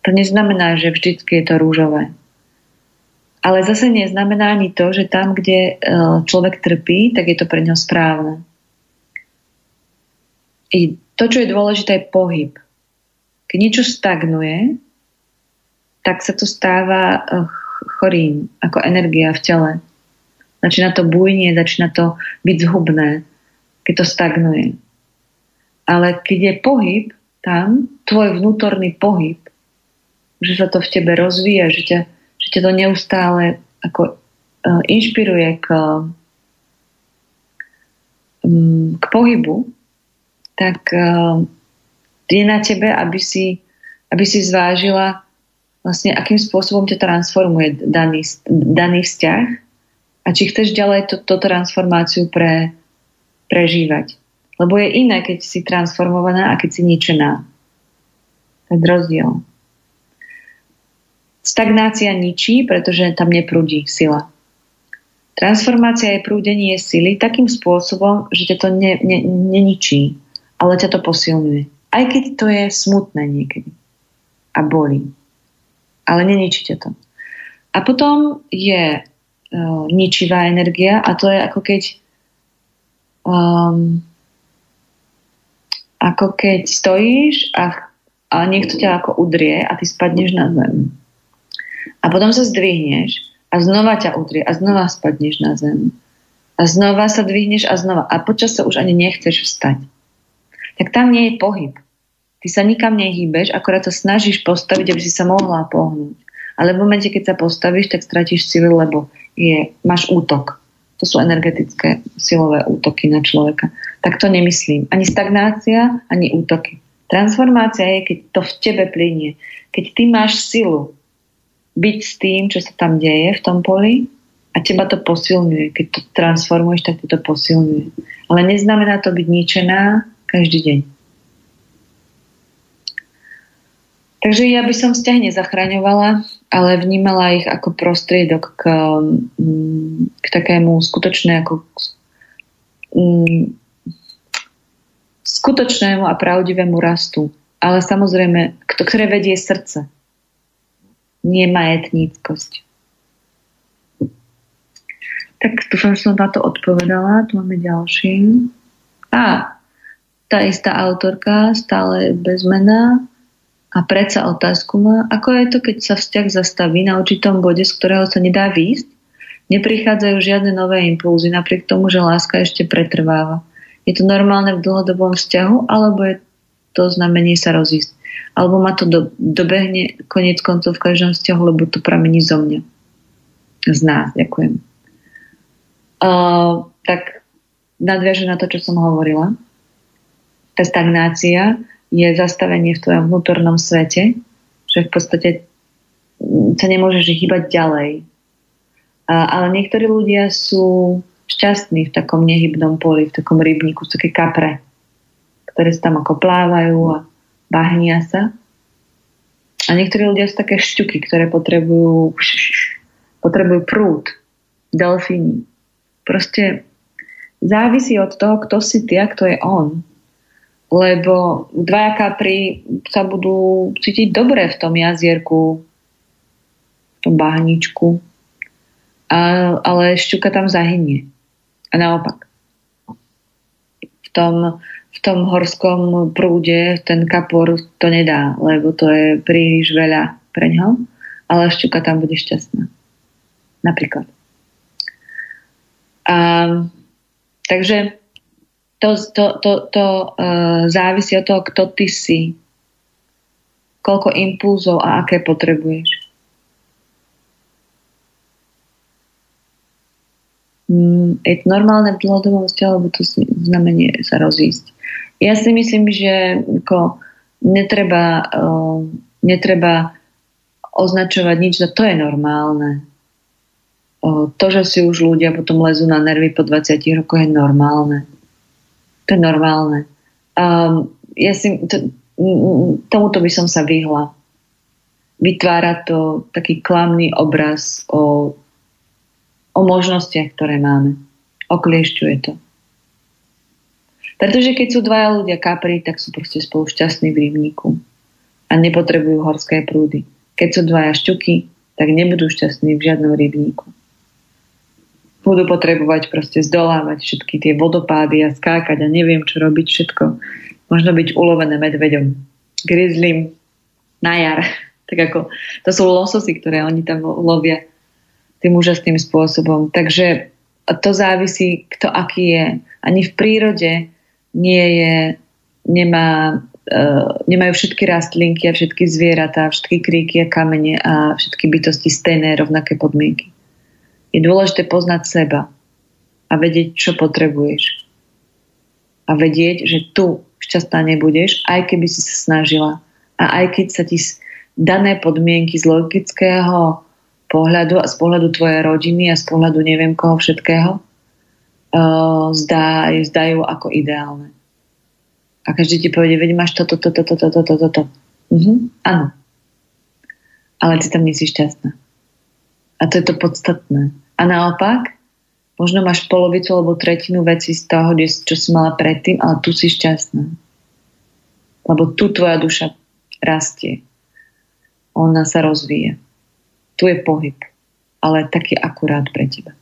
To neznamená, že vždy je to rúžové. Ale zase neznamená ani to, že tam, kde e, človek trpí, tak je to pre ňo správne. I to, čo je dôležité, je pohyb. Keď niečo stagnuje, tak sa to stáva e, chorým, ako energia v tele. Začína to bujnie, začína to byť zhubné, keď to stagnuje. Ale keď je pohyb tam, tvoj vnútorný pohyb, že sa to v tebe rozvíja, že ťa že ťa to neustále ako uh, inšpiruje k, um, k pohybu, tak uh, je na tebe, aby si, aby si zvážila vlastne, akým spôsobom ťa transformuje daný, daný vzťah a či chceš ďalej túto to, to transformáciu pre, prežívať. Lebo je iné, keď si transformovaná a keď si ničená. To rozdiel. Stagnácia ničí, pretože tam neprúdi sila. Transformácia je prúdenie sily takým spôsobom, že ťa to ne, ne, neničí, ale ťa to posilňuje. Aj keď to je smutné niekedy. a bolí. Ale neničíte to. A potom je uh, ničivá energia a to je ako keď um, ako keď stojíš a, a niekto ťa ako udrie a ty spadneš na zem. A potom sa zdvihneš a znova ťa udrie a znova spadneš na zem. A znova sa dvihneš a znova. A počas sa už ani nechceš vstať. Tak tam nie je pohyb. Ty sa nikam nehýbeš, akorát sa snažíš postaviť, aby si sa mohla pohnúť. Ale v momente, keď sa postavíš, tak stratíš silu, lebo je, máš útok. To sú energetické silové útoky na človeka. Tak to nemyslím. Ani stagnácia, ani útoky. Transformácia je, keď to v tebe plinie. Keď ty máš silu byť s tým, čo sa tam deje v tom poli a teba to posilňuje. Keď to transformuješ, tak to posilňuje. Ale neznamená to byť ničená každý deň. Takže ja by som vzťah nezachraňovala, ale vnímala ich ako prostriedok k, mm, k takému skutočné, ako, mm, skutočnému a pravdivému rastu. Ale samozrejme, ktoré vedie srdce. Nie majetníckosť. Tak dúfam, že som na to odpovedala. Tu máme ďalší. A, tá istá autorka, stále bez mena, a predsa otázku má, ako je to, keď sa vzťah zastaví na určitom bode, z ktorého sa nedá výjsť? Neprichádzajú žiadne nové impulzy, napriek tomu, že láska ešte pretrváva. Je to normálne v dlhodobom vzťahu, alebo je to znamenie sa rozísť? Alebo ma to do, dobehne koniec koncov v každom vzťahu, lebo to pramení zo mňa. Z nás, ďakujem. Uh, tak nadviažem na to, čo som hovorila. Tá stagnácia je zastavenie v tvojom vnútornom svete, že v podstate sa nemôžeš hýbať ďalej. A, ale niektorí ľudia sú šťastní v takom nehybnom poli, v takom rybníku, sú také kapre, ktoré sa tam ako plávajú a bahnia sa. A niektorí ľudia sú také šťuky, ktoré potrebujú potrebujú prúd, delfíny. Proste závisí od toho, kto si ty a kto je on lebo dvaja kapri sa budú cítiť dobre v tom jazierku, v tom bahničku, a, ale šťuka tam zahynie. A naopak. V tom, v tom horskom prúde ten kapor to nedá, lebo to je príliš veľa pre ňo, ale šťuka tam bude šťastná. Napríklad. A, takže to, to, to, to uh, závisí od toho, kto ty si, koľko impulzov a aké potrebuješ. Mm, je to normálne v dlhodobom vzťahu, lebo to znamenie sa rozísť. Ja si myslím, že ako netreba, uh, netreba označovať nič, že to je normálne. Uh, to, že si už ľudia potom lezú na nervy po 20 rokoch je normálne to je normálne. Um, ja si, to, tomuto by som sa vyhla. Vytvára to taký klamný obraz o, o možnostiach, ktoré máme. Okliešťuje to. Pretože keď sú dvaja ľudia kapri, tak sú proste spolu šťastní v rybníku a nepotrebujú horské prúdy. Keď sú dvaja šťuky, tak nebudú šťastní v žiadnom rybníku budú potrebovať proste zdolávať všetky tie vodopády a skákať a neviem, čo robiť všetko. Možno byť ulovené medveďom, grizzlym na jar. Tak ako, to sú lososy, ktoré oni tam lovia tým úžasným spôsobom. Takže to závisí, kto aký je. Ani v prírode nie je, nemá, uh, nemajú všetky rastlinky a všetky zvieratá, všetky kríky a kamene a všetky bytosti stejné, rovnaké podmienky. Je dôležité poznať seba a vedieť, čo potrebuješ. A vedieť, že tu šťastná nebudeš, aj keby si sa snažila. A aj keď sa ti dané podmienky z logického pohľadu a z pohľadu tvojej rodiny a z pohľadu neviem koho všetkého zdá, zdajú ako ideálne. A každý ti povede, veď máš toto, toto, toto, toto, toto. Uh-huh, áno. Ale ty tam nie si šťastná. A to je to podstatné. A naopak, možno máš polovicu alebo tretinu veci z toho, čo si mala predtým, ale tu si šťastná. Lebo tu tvoja duša rastie. ona sa rozvíja. Tu je pohyb, ale taký akurát pre teba.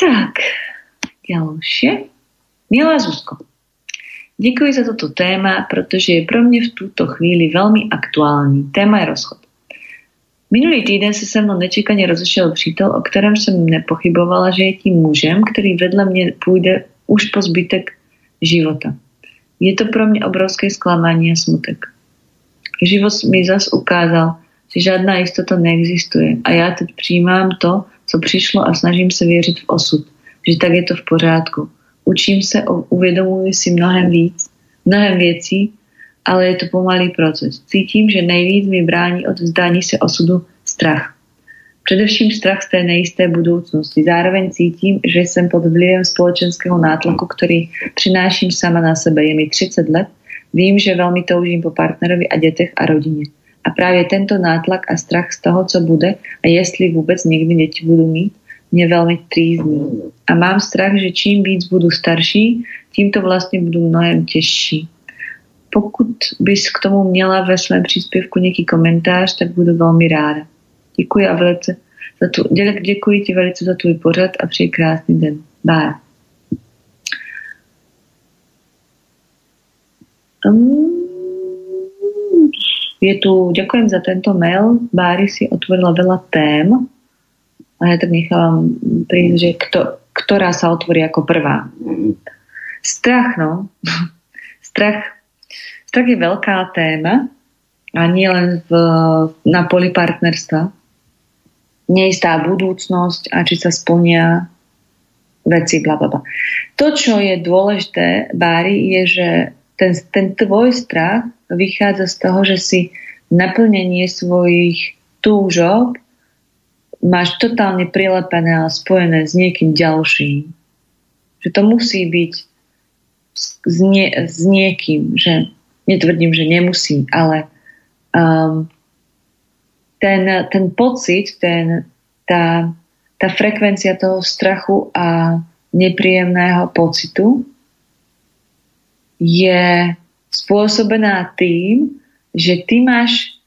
Tak, ďalšie. Milá Zuzko, Děkuji za toto téma, protože je pro mě v tuto chvíli velmi aktuální. Téma je rozchod. Minulý týden se se mnou nečekaně rozešel přítel, o kterém jsem nepochybovala, že je tím mužem, který vedle mě půjde už po zbytek života. Je to pro mě obrovské zklamání a smutek. Život mi zas ukázal, že žádná jistota neexistuje a já teď přijímám to, co přišlo a snažím se věřit v osud, že tak je to v pořádku. Učím se, uvědomuji si mnohem víc, mnohem věcí, ale je to pomalý proces. Cítím, že nejvíc mi brání od vzdání se osudu strach. Především strach z té nejisté budoucnosti. Zároveň cítím, že jsem pod vlivem společenského nátlaku, který přináším sama na sebe. Je mi 30 let, vím, že velmi toužím po partnerovi a dětech a rodině. A právě tento nátlak a strach z toho, co bude a jestli vůbec někdy děti budu mít, mě velmi trízní. A mám strach, že čím víc budu starší, tím to vlastně budu mnohem těžší. Pokud bys k tomu měla ve svém příspěvku nějaký komentář, tak budu velmi ráda. Děkuji a velice za tu, děkuji ti velice za tvůj pořad a přeji krásný den. Bye. Um, je tu, ďakujem za tento mail. Bári si otvorila veľa tém a ja tak nechávam prísť, že kto, ktorá sa otvorí ako prvá. Strach, no. Strach, strach je veľká téma a nie len v, na poli partnerstva. Neistá budúcnosť a či sa splnia veci, bla, bla, bla. To, čo je dôležité, Bári, je, že ten, ten tvoj strach vychádza z toho, že si naplnenie svojich túžob máš totálne prilepené a spojené s niekým ďalším. Že to musí byť s, nie, s niekým, že netvrdím, že nemusí, ale um, ten, ten pocit, ten, tá, tá frekvencia toho strachu a nepríjemného pocitu je spôsobená tým, že ty máš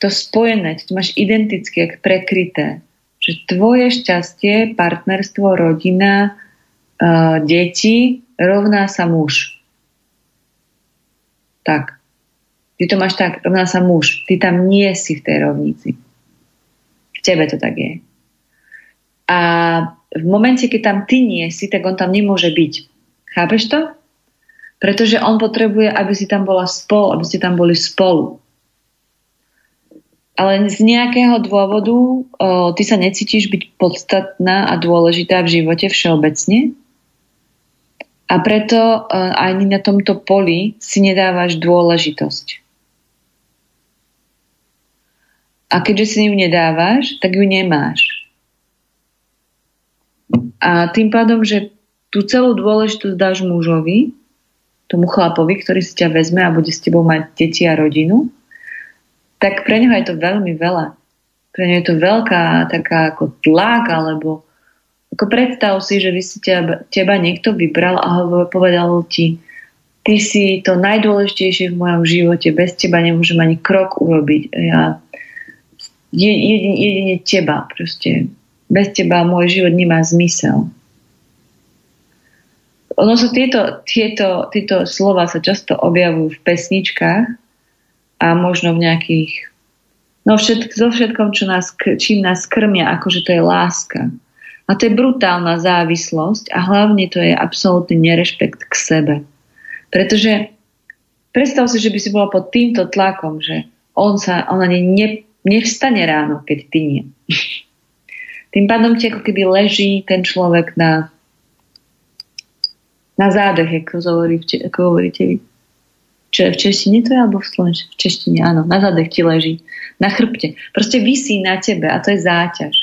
to spojené, ty to máš identicky, jak prekryté. Že tvoje šťastie, partnerstvo, rodina, uh, deti rovná sa muž. Tak. Ty to máš tak, rovná sa muž. Ty tam nie si v tej rovnici. V tebe to tak je. A v momente, keď tam ty nie si, tak on tam nemôže byť. Chápeš to? Pretože on potrebuje, aby si tam bola spolu, aby ste tam boli spolu ale z nejakého dôvodu o, ty sa necítiš byť podstatná a dôležitá v živote všeobecne a preto o, ani na tomto poli si nedávaš dôležitosť. A keďže si ju nedávaš, tak ju nemáš. A tým pádom, že tú celú dôležitosť dáš mužovi, tomu chlapovi, ktorý si ťa vezme a bude s tebou mať deti a rodinu, tak pre neho je to veľmi veľa. Pre neho je to veľká taká ako tlak, alebo ako predstav si, že by si teba, teba niekto vybral a povedal ti, ty si to najdôležitejšie v mojom živote, bez teba nemôžem ani krok urobiť. Ja, jedine, jedine teba proste. Bez teba môj život nemá zmysel. Ono sa tieto, tieto, tieto slova sa často objavujú v pesničkách, a možno v nejakých no všetk, so všetkom, čo nás, čím nás krmia, akože to je láska. A to je brutálna závislosť a hlavne to je absolútny nerešpekt k sebe. Pretože predstav si, že by si bola pod týmto tlakom, že on sa, on ani ne, nevstane ráno, keď ty nie. Tým pádom ti ako keby leží ten človek na, na zádech, ako, hovorí, ako hovoríte vy. Čo je v češtine to je, alebo v slovenčine? V češtine, áno. Na zadech ti leží. Na chrbte. Proste vysí na tebe a to je záťaž.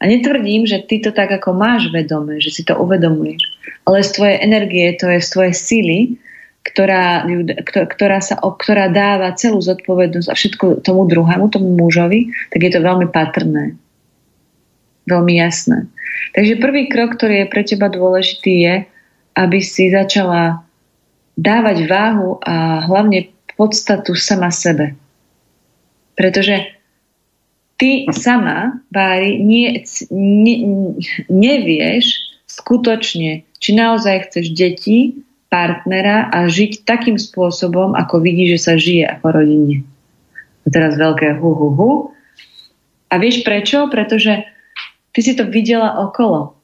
A netvrdím, že ty to tak ako máš vedome, že si to uvedomuješ. Ale z tvojej energie, to je z tvojej sily, ktorá, ktorá, sa, ktorá dáva celú zodpovednosť a všetko tomu druhému, tomu mužovi, tak je to veľmi patrné. Veľmi jasné. Takže prvý krok, ktorý je pre teba dôležitý, je, aby si začala dávať váhu a hlavne podstatu sama sebe. Pretože ty sama, Bári, nie, ne, nevieš skutočne, či naozaj chceš deti, partnera a žiť takým spôsobom, ako vidíš, že sa žije ako rodine. A teraz veľké hu, hu, hu. A vieš prečo? Pretože ty si to videla okolo.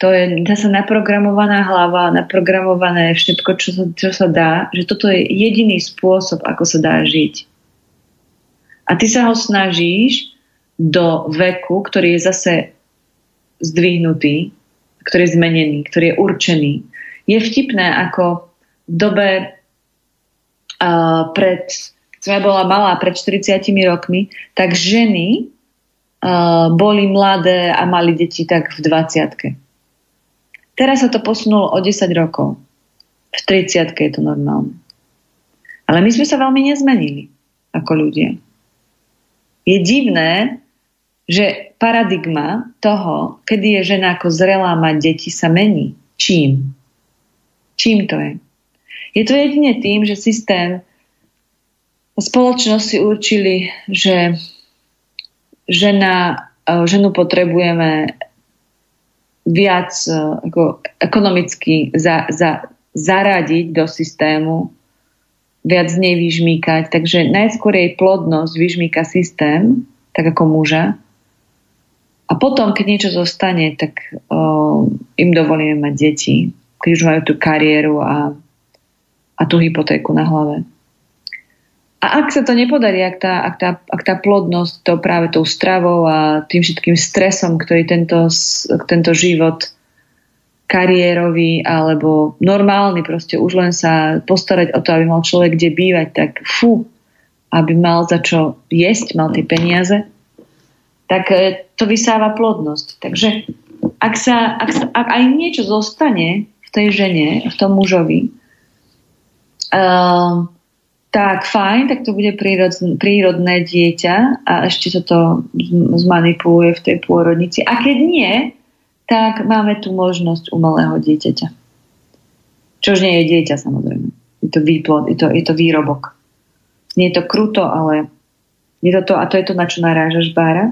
To je zase naprogramovaná hlava, naprogramované všetko, čo sa, čo sa dá, že toto je jediný spôsob, ako sa dá žiť. A ty sa ho snažíš do veku, ktorý je zase zdvihnutý, ktorý je zmenený, ktorý je určený. Je vtipné, ako v dobe uh, pred, som ja bola malá, pred 40 rokmi, tak ženy uh, boli mladé a mali deti tak v 20 Teraz sa to posunulo o 10 rokov. V 30 je to normálne. Ale my sme sa veľmi nezmenili ako ľudia. Je divné, že paradigma toho, kedy je žena ako zrelá mať deti, sa mení. Čím? Čím to je? Je to jedine tým, že systém spoločnosti určili, že žena, e, ženu potrebujeme viac e, ako ekonomicky za, za, zaradiť do systému, viac z nej vyžmýkať. Takže najskôr jej plodnosť vyžmýka systém, tak ako muža, a potom, keď niečo zostane, tak o, im dovolíme mať deti, keď už majú tú kariéru a, a tú hypotéku na hlave. A ak sa to nepodarí, ak tá, ak tá, ak tá plodnosť to práve tou stravou a tým všetkým stresom, ktorý tento, tento život kariérový alebo normálny, proste už len sa postarať o to, aby mal človek kde bývať, tak fú, aby mal za čo jesť, mal tie peniaze, tak e, to vysáva plodnosť. Takže ak, sa, ak, sa, ak aj niečo zostane v tej žene, v tom mužovi, uh, tak fajn, tak to bude prírod, prírodné dieťa a ešte sa to zmanipuluje v tej pôrodnici. A keď nie, tak máme tu možnosť umelého dieťaťa. Čož nie je dieťa samozrejme. Je to výplod, je to, je to výrobok. Nie je to kruto, ale je to to, a to je to, na čo narážaš, Bára,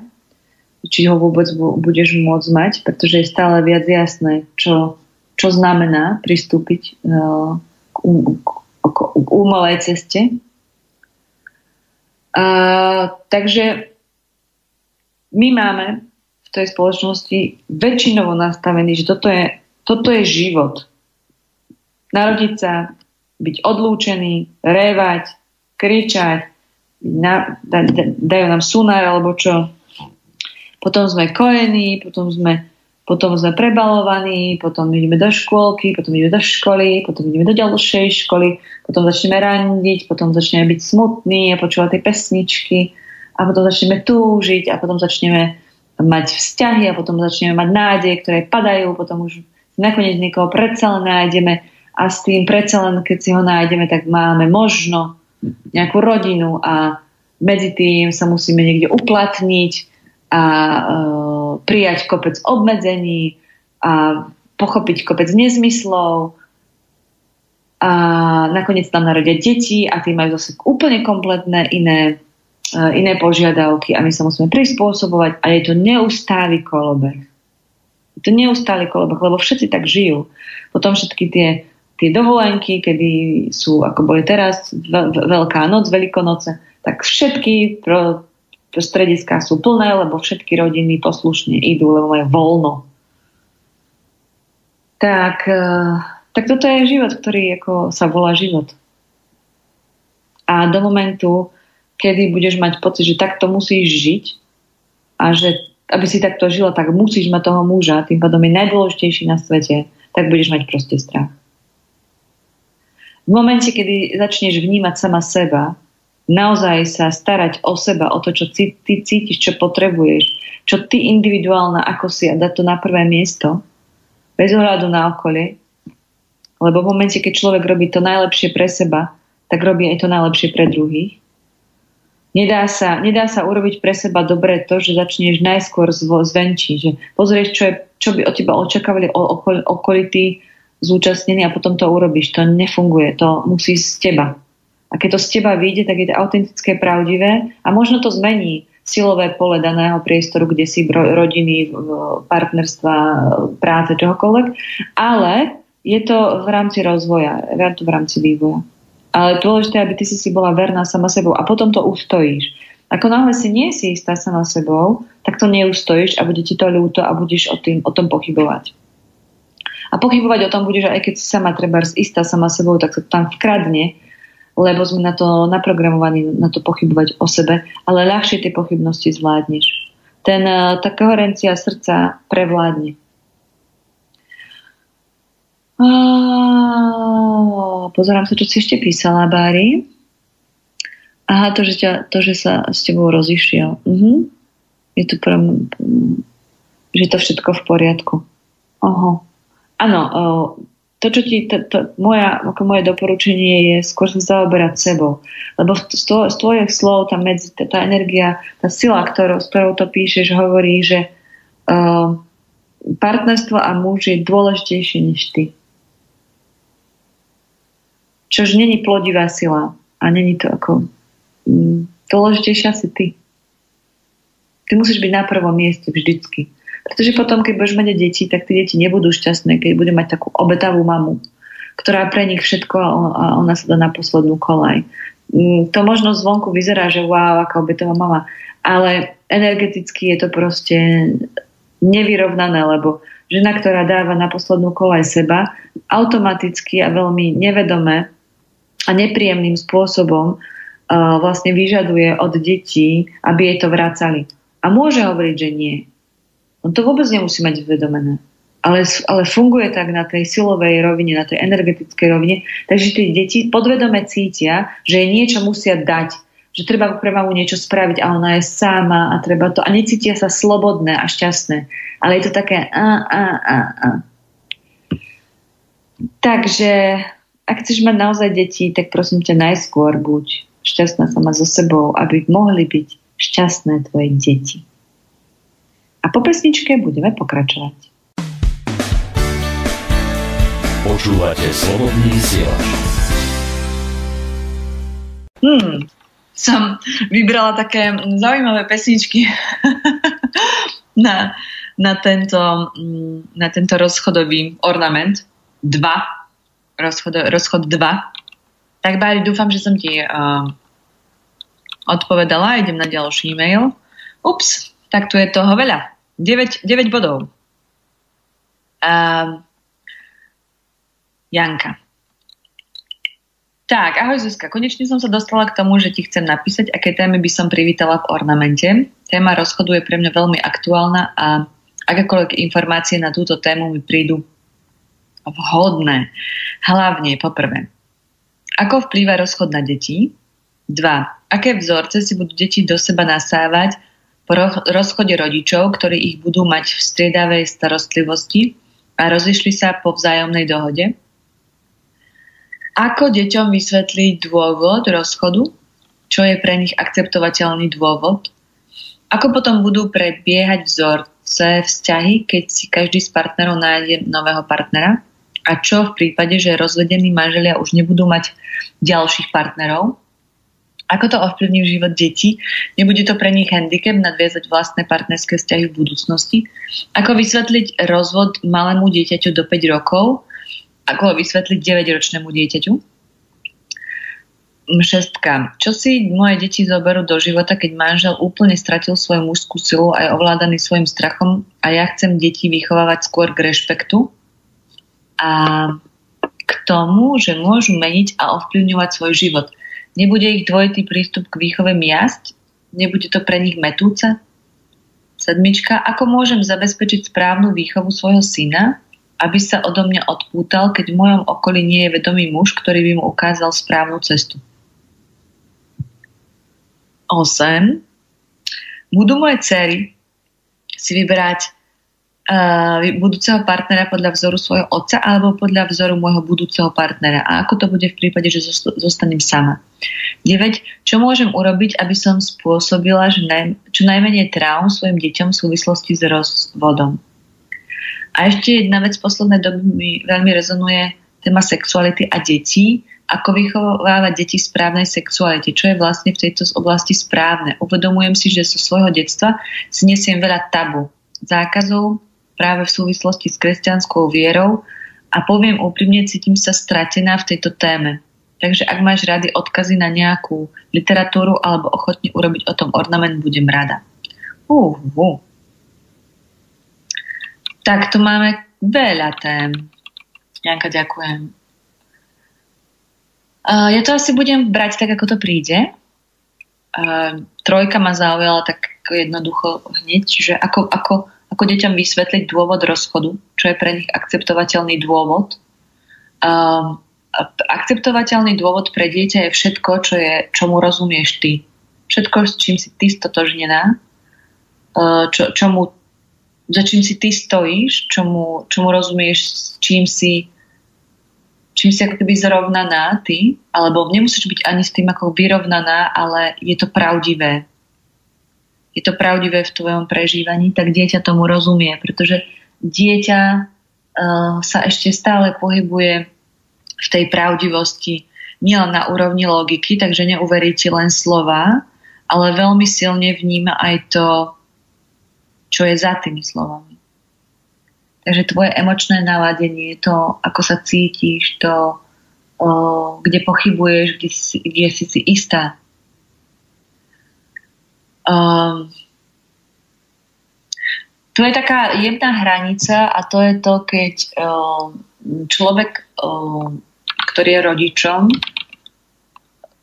či ho vôbec budeš môcť mať, pretože je stále viac jasné, čo, čo znamená pristúpiť uh, k, um, k, k umelej ceste. Uh, takže my máme v tej spoločnosti väčšinovo nastavený, že toto je, toto je život. Narodiť sa, byť odlúčený, révať, kričať, na, da, da, dajú nám sunár alebo čo, potom sme kojení, potom sme, potom sme prebalovaní, potom ideme do škôlky, potom ideme do školy, potom ideme do ďalšej školy, potom začneme randiť, potom začneme byť smutní a počúvať tie pesničky a potom začneme túžiť a potom začneme mať vzťahy a potom začneme mať nádej, ktoré padajú, potom už nakoniec niekoho predsa len nájdeme a s tým predsa len, keď si ho nájdeme, tak máme možno nejakú rodinu a medzi tým sa musíme niekde uplatniť a uh, prijať kopec obmedzení a pochopiť kopec nezmyslov a nakoniec tam narodia deti a tí majú zase úplne kompletné iné, uh, iné požiadavky a my sa musíme prispôsobovať a je to neustály kolobeh. Je to neustály kolobeh, lebo všetci tak žijú. Potom všetky tie, tie dovolenky, kedy sú, ako boli teraz, Veľká noc, Veľkonoce, tak všetky pro, strediska sú plné, lebo všetky rodiny poslušne idú, lebo majú voľno. Tak, e, tak toto je život, ktorý ako sa volá život. A do momentu, kedy budeš mať pocit, že takto musíš žiť a že aby si takto žila, tak musíš mať toho muža, tým pádom je najdôležitejší na svete, tak budeš mať proste strach. V momente, kedy začneš vnímať sama seba naozaj sa starať o seba, o to, čo ty, cítiš, čo potrebuješ, čo ty individuálna, ako si a dať to na prvé miesto, bez ohľadu na okolie. Lebo v momente, keď človek robí to najlepšie pre seba, tak robí aj to najlepšie pre druhých. Nedá sa, nedá sa urobiť pre seba dobre to, že začneš najskôr zvenčiť, že pozrieš, čo, je, čo by od teba očakávali okolití zúčastnení a potom to urobíš. To nefunguje, to musí z teba A keď to z teba vyjde, tak je to autentické, pravdivé a možno to zmení silové pole daného priestoru, kde si rodiny, partnerstva, práce, čohokoľvek, ale je to v rámci rozvoja, je to v rámci vývoja. Ale dôležité, aby ty si si bola verná sama sebou a potom to ustojíš. Ako náhle si nie si istá sama sebou, tak to neustojíš a bude ti to ľúto a budeš o, tým, o tom pochybovať. A pochybovať o tom budeš, aj keď si sama treba istá sama sebou, tak sa tam vkradne, lebo sme na to naprogramovaní na to pochybovať o sebe, ale ľahšie tie pochybnosti zvládneš. Ten, eh, tá koherencia srdca prevládne. pozerám sa, čo si ešte písala, Bári. Aha, to, že, ťa, to, že sa s tebou rozišiel. Uh-huh. Je tu prvom, že to všetko v poriadku. Oho. Áno, to, čo ti, to, to, moja, ako moje doporučenie je skôr sa zaoberať sebou. Lebo z, to, z tvojich slov tá, medzi, tá, tá energia, tá sila, ktorou, s ktorou to píšeš, hovorí, že uh, partnerstvo a muž je dôležitejší než ty. Čož není plodivá sila a není to ako mm, dôležitejšia si ty. Ty musíš byť na prvom mieste vždycky. Pretože potom, keď budeš mať deti, tak tie deti nebudú šťastné, keď bude mať takú obetavú mamu, ktorá pre nich všetko a ona sa dá na poslednú kolaj. Mm, to možno zvonku vyzerá, že wow, aká obetová mama, ale energeticky je to proste nevyrovnané, lebo žena, ktorá dáva na poslednú kolaj seba, automaticky a veľmi nevedome a nepríjemným spôsobom uh, vlastne vyžaduje od detí, aby jej to vracali. A môže hovoriť, že nie. On to vôbec nemusí mať uvedomené. Ale, ale funguje tak na tej silovej rovine, na tej energetickej rovine, takže tie deti podvedome cítia, že niečo musia dať, že treba pre mamu niečo spraviť a ona je sama a treba to a necítia sa slobodné a šťastné. Ale je to také a, a, a, a. Takže ak chceš mať naozaj deti, tak prosím ťa najskôr buď šťastná sama so sebou, aby mohli byť šťastné tvoje deti. A po pesničke budeme pokračovať. Počúvate slobodný vysielač. Hmm, som vybrala také zaujímavé pesničky na, na, tento, mm, na tento rozchodový ornament. Dva rozchod, rozchod 2. Tak Bári, dúfam, že som ti uh, odpovedala. Idem na ďalší e-mail. Ups, tak tu je toho veľa. 9, 9 bodov. Uh, Janka. Tak, ahoj Zuzka. Konečne som sa dostala k tomu, že ti chcem napísať, aké témy by som privítala v ornamente. Téma rozchodu je pre mňa veľmi aktuálna a akékoľvek informácie na túto tému mi prídu vhodné. Hlavne, poprvé, ako vplýva rozchod na deti? Dva, aké vzorce si budú deti do seba nasávať po rozchode rodičov, ktorí ich budú mať v striedavej starostlivosti a rozišli sa po vzájomnej dohode? Ako deťom vysvetliť dôvod rozchodu? Čo je pre nich akceptovateľný dôvod? Ako potom budú prebiehať vzorce vzťahy, keď si každý z partnerov nájde nového partnera? A čo v prípade, že rozvedení manželia už nebudú mať ďalších partnerov? Ako to ovplyvní život detí? Nebude to pre nich handicap nadviazať vlastné partnerské vzťahy v budúcnosti? Ako vysvetliť rozvod malému dieťaťu do 5 rokov? Ako ho vysvetliť 9-ročnému dieťaťu? Šestka. Čo si moje deti zoberú do života, keď manžel úplne stratil svoju mužskú silu a je ovládaný svojim strachom a ja chcem deti vychovávať skôr k rešpektu? a k tomu, že môžu meniť a ovplyvňovať svoj život. Nebude ich dvojitý prístup k výchove miasť? Nebude to pre nich metúca? Sedmička, ako môžem zabezpečiť správnu výchovu svojho syna, aby sa odo mňa odpútal, keď v mojom okolí nie je vedomý muž, ktorý by mu ukázal správnu cestu. 8. Budú moje cery si vybrať budúceho partnera podľa vzoru svojho otca alebo podľa vzoru môjho budúceho partnera. A ako to bude v prípade, že zostanem sama. 9. Čo môžem urobiť, aby som spôsobila že naj, čo najmenej traum svojim deťom v súvislosti s rozvodom. A ešte jedna vec, posledné doby mi veľmi rezonuje téma sexuality a detí. ako vychovávať deti v správnej sexualite, čo je vlastne v tejto oblasti správne. Uvedomujem si, že zo svojho detstva si nesiem veľa tabu, zákazov práve v súvislosti s kresťanskou vierou a poviem úprimne, cítim sa stratená v tejto téme. Takže ak máš rady odkazy na nejakú literatúru alebo ochotne urobiť o tom ornament, budem rada. Uh, uh. Tak tu máme veľa tém. Janka, ďakujem. Uh, ja to asi budem brať tak, ako to príde. Uh, trojka ma zaujala tak jednoducho hneď, čiže ako, ako, ako deťom vysvetliť dôvod rozchodu, čo je pre nich akceptovateľný dôvod. Uh, akceptovateľný dôvod pre dieťa je všetko, čo je, čomu rozumieš ty. Všetko, s čím si ty stotožnená, uh, čo, čomu, za čím si ty stojíš, čomu, čomu rozumieš, čím si čím si ako keby zrovnaná ty, alebo nemusíš byť ani s tým ako vyrovnaná, ale je to pravdivé. Je to pravdivé v tvojom prežívaní, tak dieťa tomu rozumie, pretože dieťa uh, sa ešte stále pohybuje v tej pravdivosti nielen na úrovni logiky, takže neuverí ti len slova, ale veľmi silne vníma aj to, čo je za tými slovami. Takže tvoje emočné naladenie, to, ako sa cítiš, to, o, kde pochybuješ, kde si, kde si si istá. Um, tu je taká jedna hranica a to je to, keď um, človek, um, ktorý je rodičom,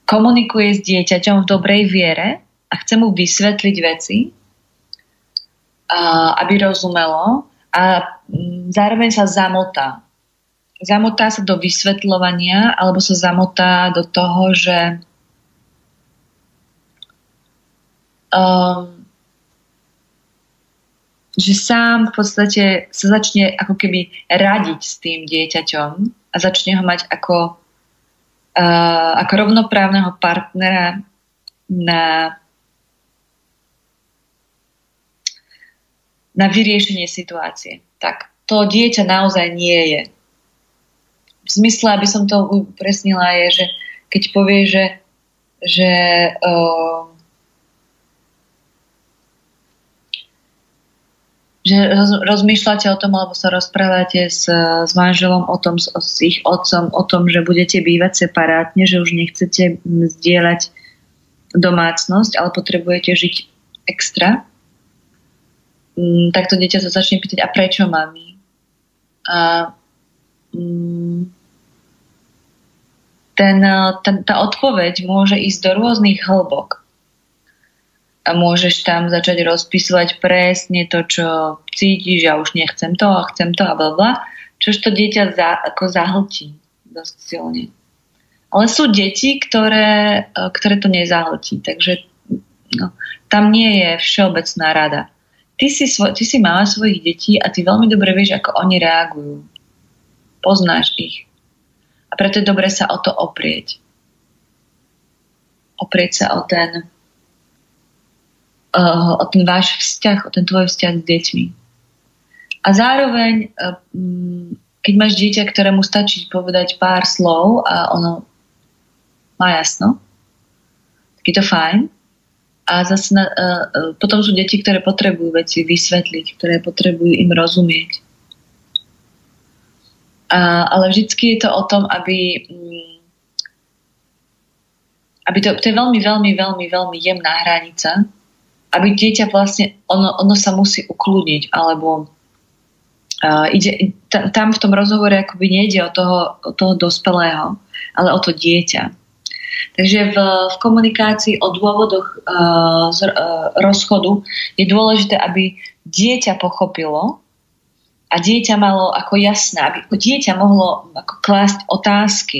komunikuje s dieťaťom v dobrej viere a chce mu vysvetliť veci, uh, aby rozumelo, a mm, zároveň sa zamotá. Zamotá sa do vysvetľovania alebo sa zamotá do toho, že um, že sám v podstate sa začne ako keby radiť s tým dieťaťom a začne ho mať ako, uh, ako rovnoprávneho partnera na na vyriešenie situácie. Tak to dieťa naozaj nie je. V zmysle, aby som to upresnila, je, že keď povie, že, že uh, že rozmýšľate o tom, alebo sa rozprávate s, s manželom o tom, s, s ich otcom, o tom, že budete bývať separátne, že už nechcete zdieľať domácnosť, ale potrebujete žiť extra, Mm, tak to dieťa sa začne pýtať, a prečo mami? A mm, ten, ten, tá odpoveď môže ísť do rôznych hĺbok. A môžeš tam začať rozpisovať presne to, čo cítiš, ja už nechcem to a chcem to a bla čož to dieťa za, ako zahltí dosť silne. Ale sú deti, ktoré, ktoré to nezahltí, takže no, tam nie je všeobecná rada ty si, svoj, ty si mala svojich detí a ty veľmi dobre vieš, ako oni reagujú. Poznáš ich. A preto je dobre sa o to oprieť. Oprieť sa o ten, uh, o ten váš vzťah, o ten tvoj vzťah s deťmi. A zároveň, uh, keď máš dieťa, ktorému stačí povedať pár slov a ono má jasno, tak je to fajn, a zase na, uh, potom sú deti, ktoré potrebujú veci vysvetliť, ktoré potrebujú im rozumieť. A, ale vždycky je to o tom, aby, um, aby to, to je veľmi, veľmi, veľmi, veľmi jemná hranica, aby dieťa vlastne, ono, ono sa musí ukludniť, alebo uh, ide, tam v tom rozhovore akoby nejde o toho, o toho dospelého, ale o to dieťa. Takže v, v komunikácii o dôvodoch uh, z, uh, rozchodu je dôležité, aby dieťa pochopilo a dieťa malo ako jasné, aby dieťa mohlo ako klásť otázky.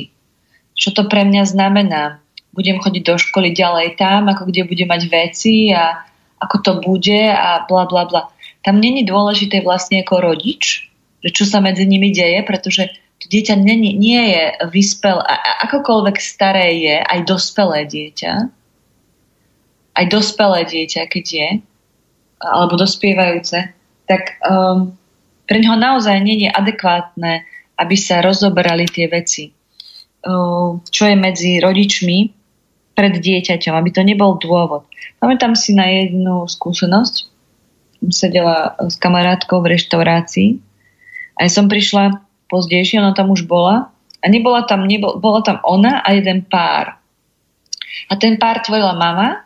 Čo to pre mňa znamená? Budem chodiť do školy ďalej tam, ako kde budem mať veci a ako to bude a bla bla bla. Tam není dôležité vlastne ako rodič, že čo sa medzi nimi deje, pretože to dieťa nie, nie je vyspel, a, akokoľvek staré je, aj dospelé dieťa, aj dospelé dieťa, keď je, alebo dospievajúce, tak um, pre neho naozaj nie je adekvátne, aby sa rozoberali tie veci. čo je medzi rodičmi pred dieťaťom, aby to nebol dôvod. Pamätám si na jednu skúsenosť. Sedela s kamarátkou v reštaurácii a ja som prišla pozdejšie, ona tam už bola a nebola tam, nebol, bola tam ona a jeden pár. A ten pár tvorila mama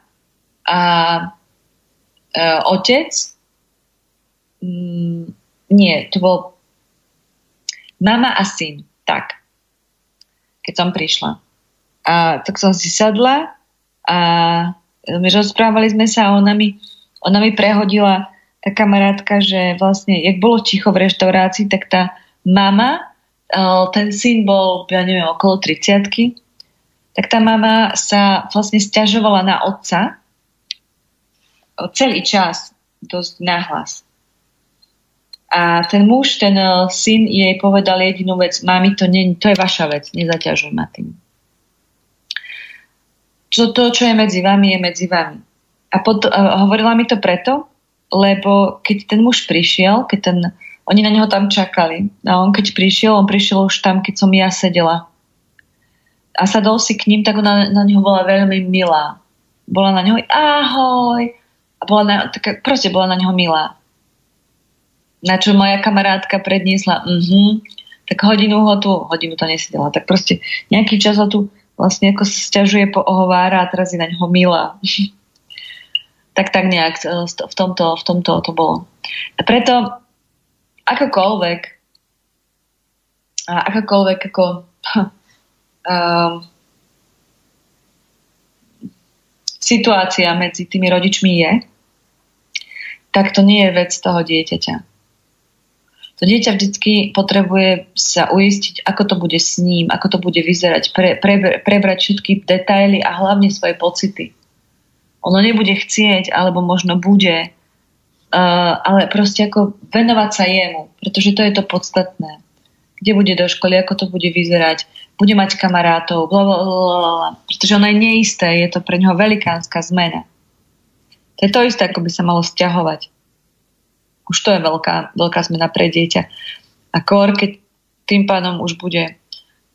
a e, otec mm, nie, to bol mama a syn, tak keď som prišla. A tak som si sadla a my rozprávali sme sa a ona mi, ona mi prehodila tá kamarátka, že vlastne, jak bolo ticho v reštaurácii, tak tá mama, eh, ten syn bol, ja neviem, okolo 30 tak tá mama sa vlastne stiažovala na otca celý čas, dosť nahlas. A ten muž, ten eh, syn jej povedal jedinú vec, mami, to, nie, to je vaša vec, nezaťažuj ma tým. Čo to, čo je medzi vami, je medzi vami. A pot, uh, hovorila mi to preto, lebo keď ten muž prišiel, keď ten, oni na neho tam čakali a on keď prišiel, on prišiel už tam, keď som ja sedela. A sadol si k ním, tak ona na neho bola veľmi milá. Bola na neho ahoj. A bola na, tak, proste bola na neho milá. Na čo moja kamarátka predniesla, uh-huh, tak hodinu ho tu, hodinu to nesedela, tak proste nejaký čas ho tu vlastne ako sa stiažuje, ohovára a teraz je na ňo milá. tak tak nejak e, v tomto, v tomto to bolo. A preto akokoľvek a akokoľvek ako um, situácia medzi tými rodičmi je, tak to nie je vec toho dieťaťa. To dieťa vždy potrebuje sa uistiť, ako to bude s ním, ako to bude vyzerať, pre, pre, prebrať všetky detaily a hlavne svoje pocity. Ono nebude chcieť, alebo možno bude, uh, ale proste ako venovať sa jemu, pretože to je to podstatné. Kde bude do školy, ako to bude vyzerať, bude mať kamarátov, blablabla, pretože ono je neisté, je to pre neho velikánska zmena. To je to isté, ako by sa malo stiahovať už to je veľká, veľká zmena pre dieťa. A kor, keď tým pádom už bude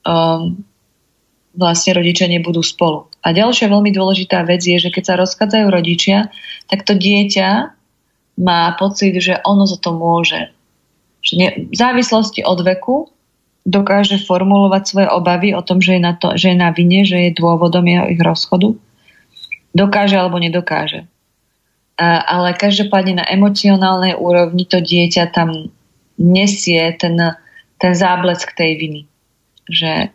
um, vlastne rodičia nebudú spolu. A ďalšia veľmi dôležitá vec je, že keď sa rozchádzajú rodičia, tak to dieťa má pocit, že ono za to môže. Že ne, v závislosti od veku dokáže formulovať svoje obavy o tom, že je na, to, že je na vine, že je dôvodom jeho ich rozchodu. Dokáže alebo nedokáže ale každopádne na emocionálnej úrovni to dieťa tam nesie ten, ten záblesk tej viny. Že,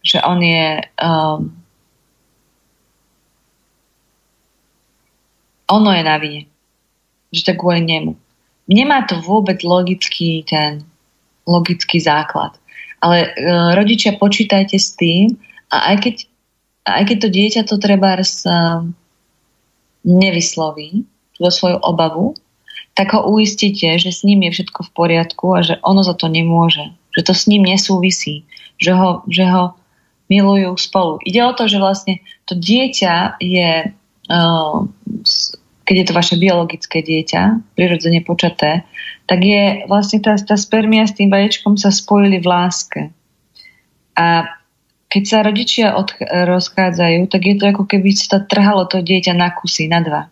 že on je um, ono je na vine. Že to kvôli nemu. Nemá to vôbec logický ten logický základ. Ale uh, rodičia počítajte s tým a aj keď, aj keď to dieťa to treba uh, nevysloví túto svoju obavu, tak ho uistíte, že s ním je všetko v poriadku a že ono za to nemôže. Že to s ním nesúvisí. Že ho, že ho milujú spolu. Ide o to, že vlastne to dieťa je, uh, keď je to vaše biologické dieťa, prirodzene počaté, tak je vlastne tá, tá spermia s tým vaječkom sa spojili v láske. A keď sa rodičia od, rozchádzajú, tak je to ako keby sa trhalo to dieťa na kusy, na dva.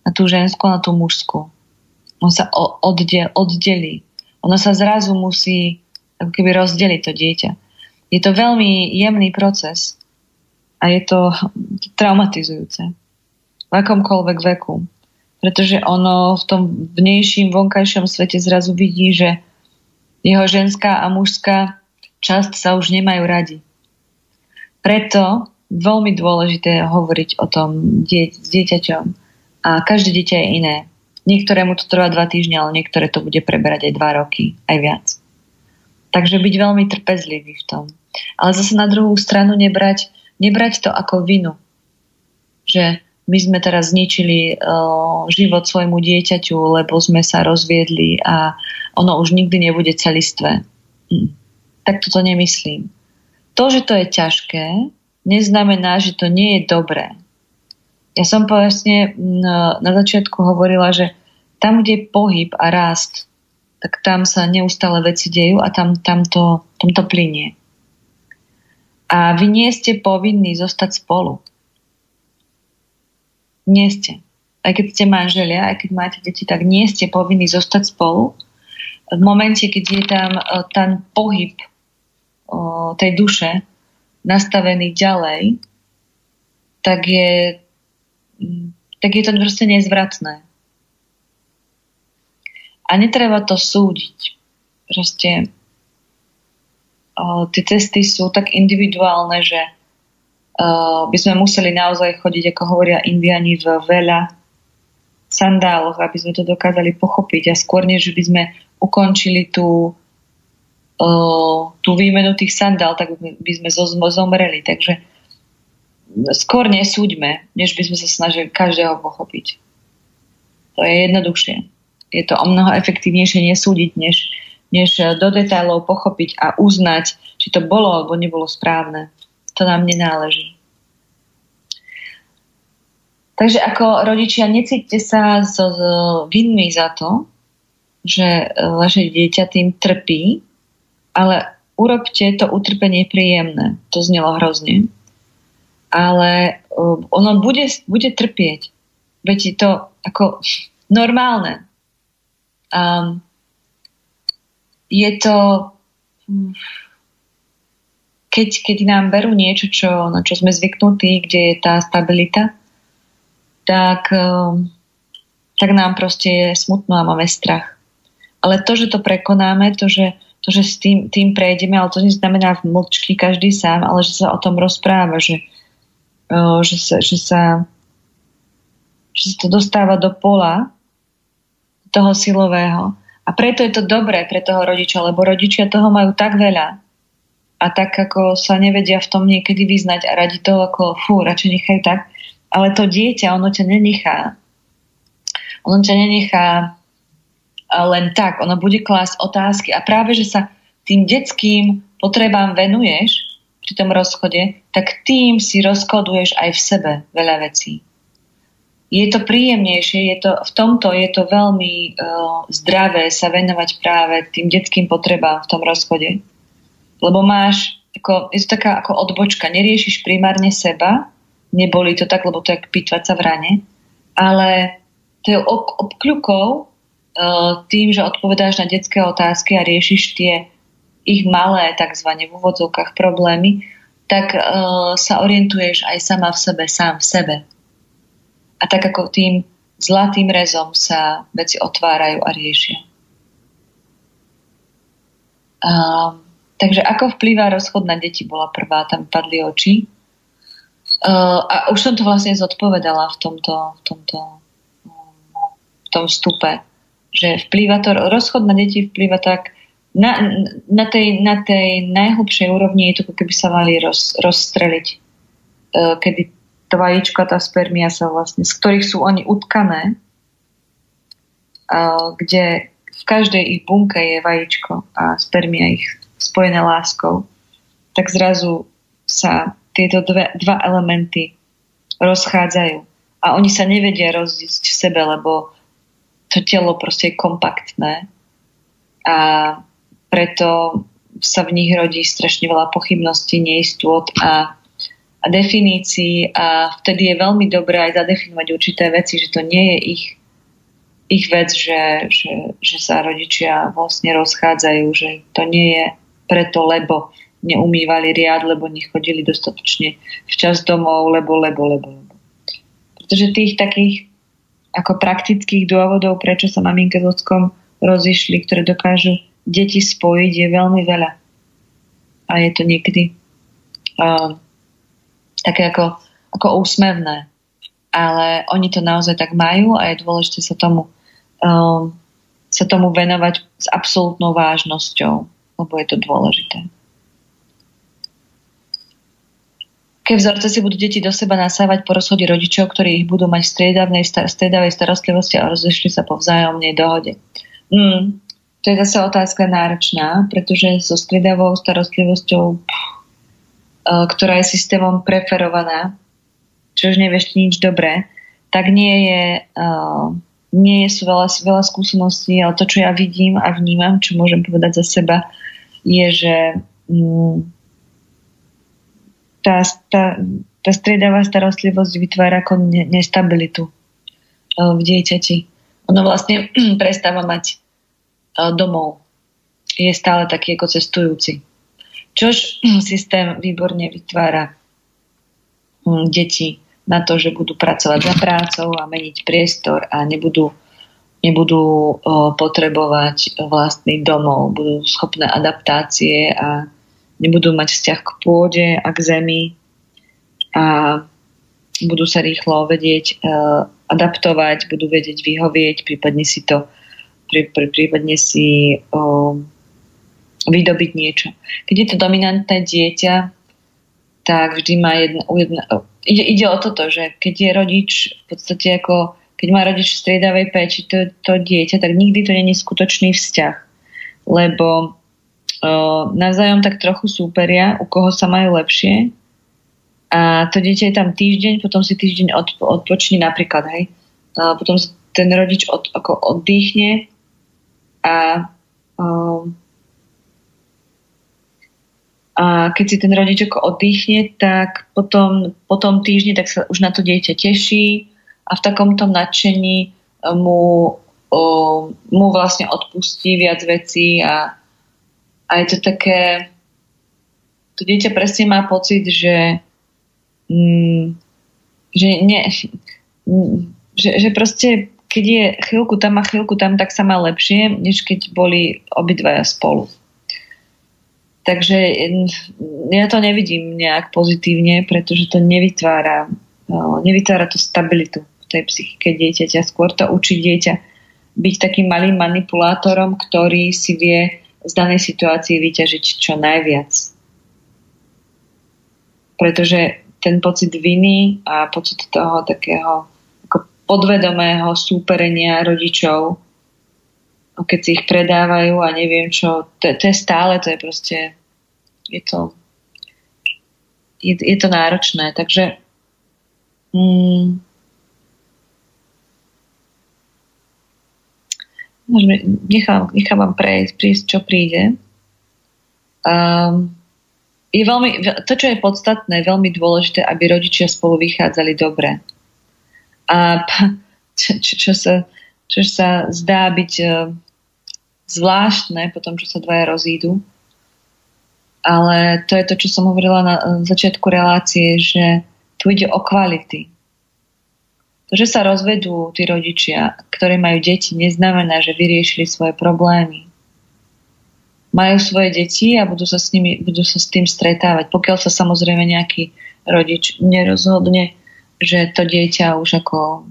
Na tú ženskú, na tú mužskú. On sa oddel, oddelí. Ono sa zrazu musí ako keby rozdeliť to dieťa. Je to veľmi jemný proces a je to traumatizujúce. V akomkoľvek veku. Pretože ono v tom vnejším, vonkajšom svete zrazu vidí, že jeho ženská a mužská časť sa už nemajú radi preto veľmi dôležité hovoriť o tom die- s dieťaťom. A každé dieťa je iné. Niektorému to trvá dva týždne, ale niektoré to bude preberať aj dva roky, aj viac. Takže byť veľmi trpezlivý v tom. Ale zase na druhú stranu nebrať, nebrať to ako vinu. Že my sme teraz zničili uh, život svojmu dieťaťu, lebo sme sa rozviedli a ono už nikdy nebude celistvé. Hm. Tak toto nemyslím to, že to je ťažké, neznamená, že to nie je dobré. Ja som vlastne na začiatku hovorila, že tam, kde je pohyb a rast, tak tam sa neustále veci dejú a tam, tam, to, tam to plinie. A vy nie ste povinní zostať spolu. Nie ste. Aj keď ste manželia, aj keď máte deti, tak nie ste povinní zostať spolu. V momente, keď je tam e, ten pohyb tej duše nastavený ďalej, tak je, tak je to proste nezvratné. A netreba to súdiť. Proste tie cesty sú tak individuálne, že by sme museli naozaj chodiť, ako hovoria indiani, v veľa sandáloch, aby sme to dokázali pochopiť a skôr, než by sme ukončili tú, tú výmenu tých sandál, tak by sme zomreli. Takže skôr nesúďme, než by sme sa snažili každého pochopiť. To je jednoduchšie je to o mnoho efektívnejšie nesúdiť, než, než do detailov pochopiť a uznať, či to bolo alebo nebolo správne. To nám nenáleží. Takže ako rodičia, necíťte sa z, z vinmi za to, že vaše dieťa tým trpí, ale urobte to utrpenie príjemné. To znelo hrozne. Ale ono bude, bude trpieť. Veď je to ako normálne. Um, je to keď, keď nám berú niečo, čo, na čo sme zvyknutí, kde je tá stabilita, tak, um, tak nám proste je smutno a máme strach. Ale to, že to prekonáme, to, že, to, že s tým, tým prejdeme, ale to neznamená v mlčky každý sám, ale že sa o tom rozpráva, že, že, sa, že, sa, že sa to dostáva do pola toho silového. A preto je to dobré pre toho rodiča, lebo rodičia toho majú tak veľa a tak ako sa nevedia v tom niekedy vyznať a radi to ako fú, radšej nechajú tak. Ale to dieťa, ono ťa nenechá. Ono ťa nenechá len tak. Ono bude klásť otázky a práve, že sa tým detským potrebám venuješ pri tom rozchode, tak tým si rozkoduješ aj v sebe veľa vecí je to príjemnejšie, je to, v tomto je to veľmi uh, zdravé sa venovať práve tým detským potrebám v tom rozchode. Lebo máš, ako, je to taká ako odbočka, neriešiš primárne seba, neboli to tak, lebo to je pýtvať sa v rane, ale to je ob, obkľukou tým, že odpovedáš na detské otázky a riešiš tie ich malé, takzvané v úvodzovkách problémy, tak uh, sa orientuješ aj sama v sebe, sám v sebe a tak ako tým zlatým rezom sa veci otvárajú a riešia. Um, takže ako vplýva rozchod na deti bola prvá, tam padli oči. Uh, a už som to vlastne zodpovedala v tomto, v tomto v tom vstupe, že vplýva to, rozchod na deti vplýva tak, na, na, tej, na tej najhlbšej úrovni je to, keby sa mali roz, rozstreliť. Uh, kedy to vajíčko tá spermia sa vlastne, z ktorých sú oni utkané, kde v každej ich bunke je vajíčko a spermia ich spojené láskou, tak zrazu sa tieto dve, dva elementy rozchádzajú. A oni sa nevedia rozísť v sebe, lebo to telo proste je kompaktné a preto sa v nich rodí strašne veľa pochybností, neistôt a a definícií a vtedy je veľmi dobré aj zadefinovať určité veci, že to nie je ich, ich vec, že, že, že sa rodičia vlastne rozchádzajú, že to nie je preto, lebo neumývali riad, lebo nechodili dostatočne včas domov, lebo, lebo, lebo, lebo. Pretože tých takých ako praktických dôvodov, prečo sa maminka s ockom rozišli, ktoré dokážu deti spojiť, je veľmi veľa. A je to niekedy uh, také ako, ako úsmevné. Ale oni to naozaj tak majú a je dôležité sa tomu, um, sa tomu venovať s absolútnou vážnosťou, lebo je to dôležité. Keď vzorce si budú deti do seba nasávať po rozchode rodičov, ktorí ich budú mať v striedavnej, striedavej starostlivosti a rozlišli sa po vzájomnej dohode. Mm, to je zase otázka náročná, pretože so striedavou starostlivosťou E, ktorá je systémom preferovaná, čo už nevieš nič dobré, tak nie je, uh, nie sú veľa, veľa skúseností, ale to, čo ja vidím a vnímam, čo môžem povedať za seba, je, že um, tá, tá, tá striedavá starostlivosť vytvára ako ne, nestabilitu v dieťati. Ono vlastne prestáva mať domov. Je stále taký ako cestujúci. Čož systém výborne vytvára hm, deti na to, že budú pracovať za prácou a meniť priestor a nebudú, nebudú potrebovať vlastný domov, budú schopné adaptácie a nebudú mať vzťah k pôde a k zemi a budú sa rýchlo vedieť adaptovať, budú vedieť vyhovieť, prípadne si to prípadne si vydobiť niečo. Keď je to dominantné dieťa, tak vždy má jedna, jedna ide, ide o toto, že keď je rodič v podstate ako keď má rodič v striedavej péči to, to dieťa, tak nikdy to není skutočný vzťah. Lebo navzájom tak trochu súperia, u koho sa majú lepšie a to dieťa je tam týždeň, potom si týždeň od, odpoční napríklad, hej. A potom ten rodič od, ako oddychne a a keď si ten rodič ako oddychne, tak potom, po tom týždni tak sa už na to dieťa teší a v takomto nadšení mu, mu vlastne odpustí viac vecí a, a je to také to dieťa presne má pocit, že mm, že, nie, že, že proste keď je chvíľku tam a chvíľku tam, tak sa má lepšie, než keď boli obidvaja spolu. Takže ja to nevidím nejak pozitívne, pretože to nevytvára, no, nevytvára to stabilitu v tej psychike dieťaťa. Skôr to učí dieťa byť takým malým manipulátorom, ktorý si vie z danej situácii vyťažiť čo najviac. Pretože ten pocit viny a pocit toho takého ako podvedomého súperenia rodičov keď si ich predávajú a neviem čo, to, to je stále, to je proste, je to, je, je to náročné, takže mm, nechám vám prejsť, prísť, čo príde. Um, je veľmi, to, čo je podstatné, veľmi dôležité, aby rodičia spolu vychádzali dobre. A čo, čo, sa, čo sa zdá byť zvláštne po tom, čo sa dvaja rozídu. Ale to je to, čo som hovorila na začiatku relácie, že tu ide o kvality. To, že sa rozvedú tí rodičia, ktorí majú deti, neznamená, že vyriešili svoje problémy. Majú svoje deti a budú sa s, nimi, budú sa s tým stretávať. Pokiaľ sa samozrejme nejaký rodič nerozhodne, že to dieťa už ako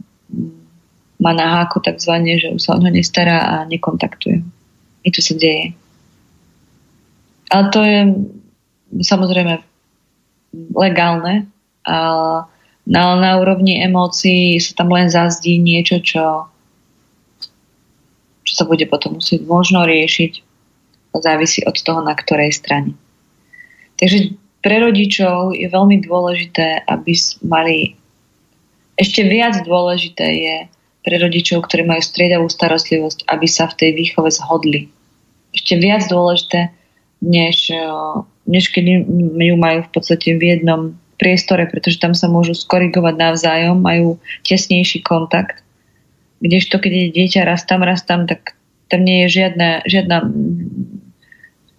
má na háku takzvané, že už sa o ňo nestará a nekontaktuje niečo sa deje. Ale to je samozrejme legálne, ale na, úrovni emócií sa tam len zazdí niečo, čo, čo sa bude potom musieť možno riešiť. Závisí od toho, na ktorej strane. Takže pre rodičov je veľmi dôležité, aby mali ešte viac dôležité je pre rodičov, ktorí majú striedavú starostlivosť, aby sa v tej výchove zhodli. Ešte viac dôležité, než, než keď ju majú v podstate v jednom priestore, pretože tam sa môžu skorigovať navzájom, majú tesnejší kontakt. Kdežto, keď je dieťa raz tam, raz tam, tak tam nie je žiadna, žiadna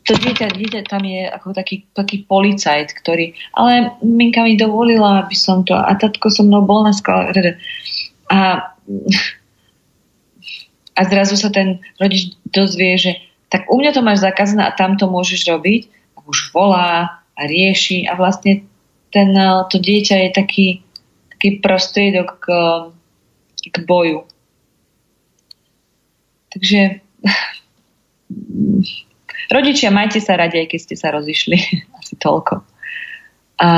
to dieťa, dieťa tam je ako taký, taký policajt, ktorý, ale Minka mi dovolila, aby som to, a tatko so mnou bol na skale. A a zrazu sa ten rodič dozvie, že tak u mňa to máš zakázané a tam to môžeš robiť. A už volá a rieši a vlastne ten, eh, to dieťa je taký, taký prostriedok k, k boju. Takže rodičia, majte sa radi, aj keď ste sa rozišli. Asi toľko. A,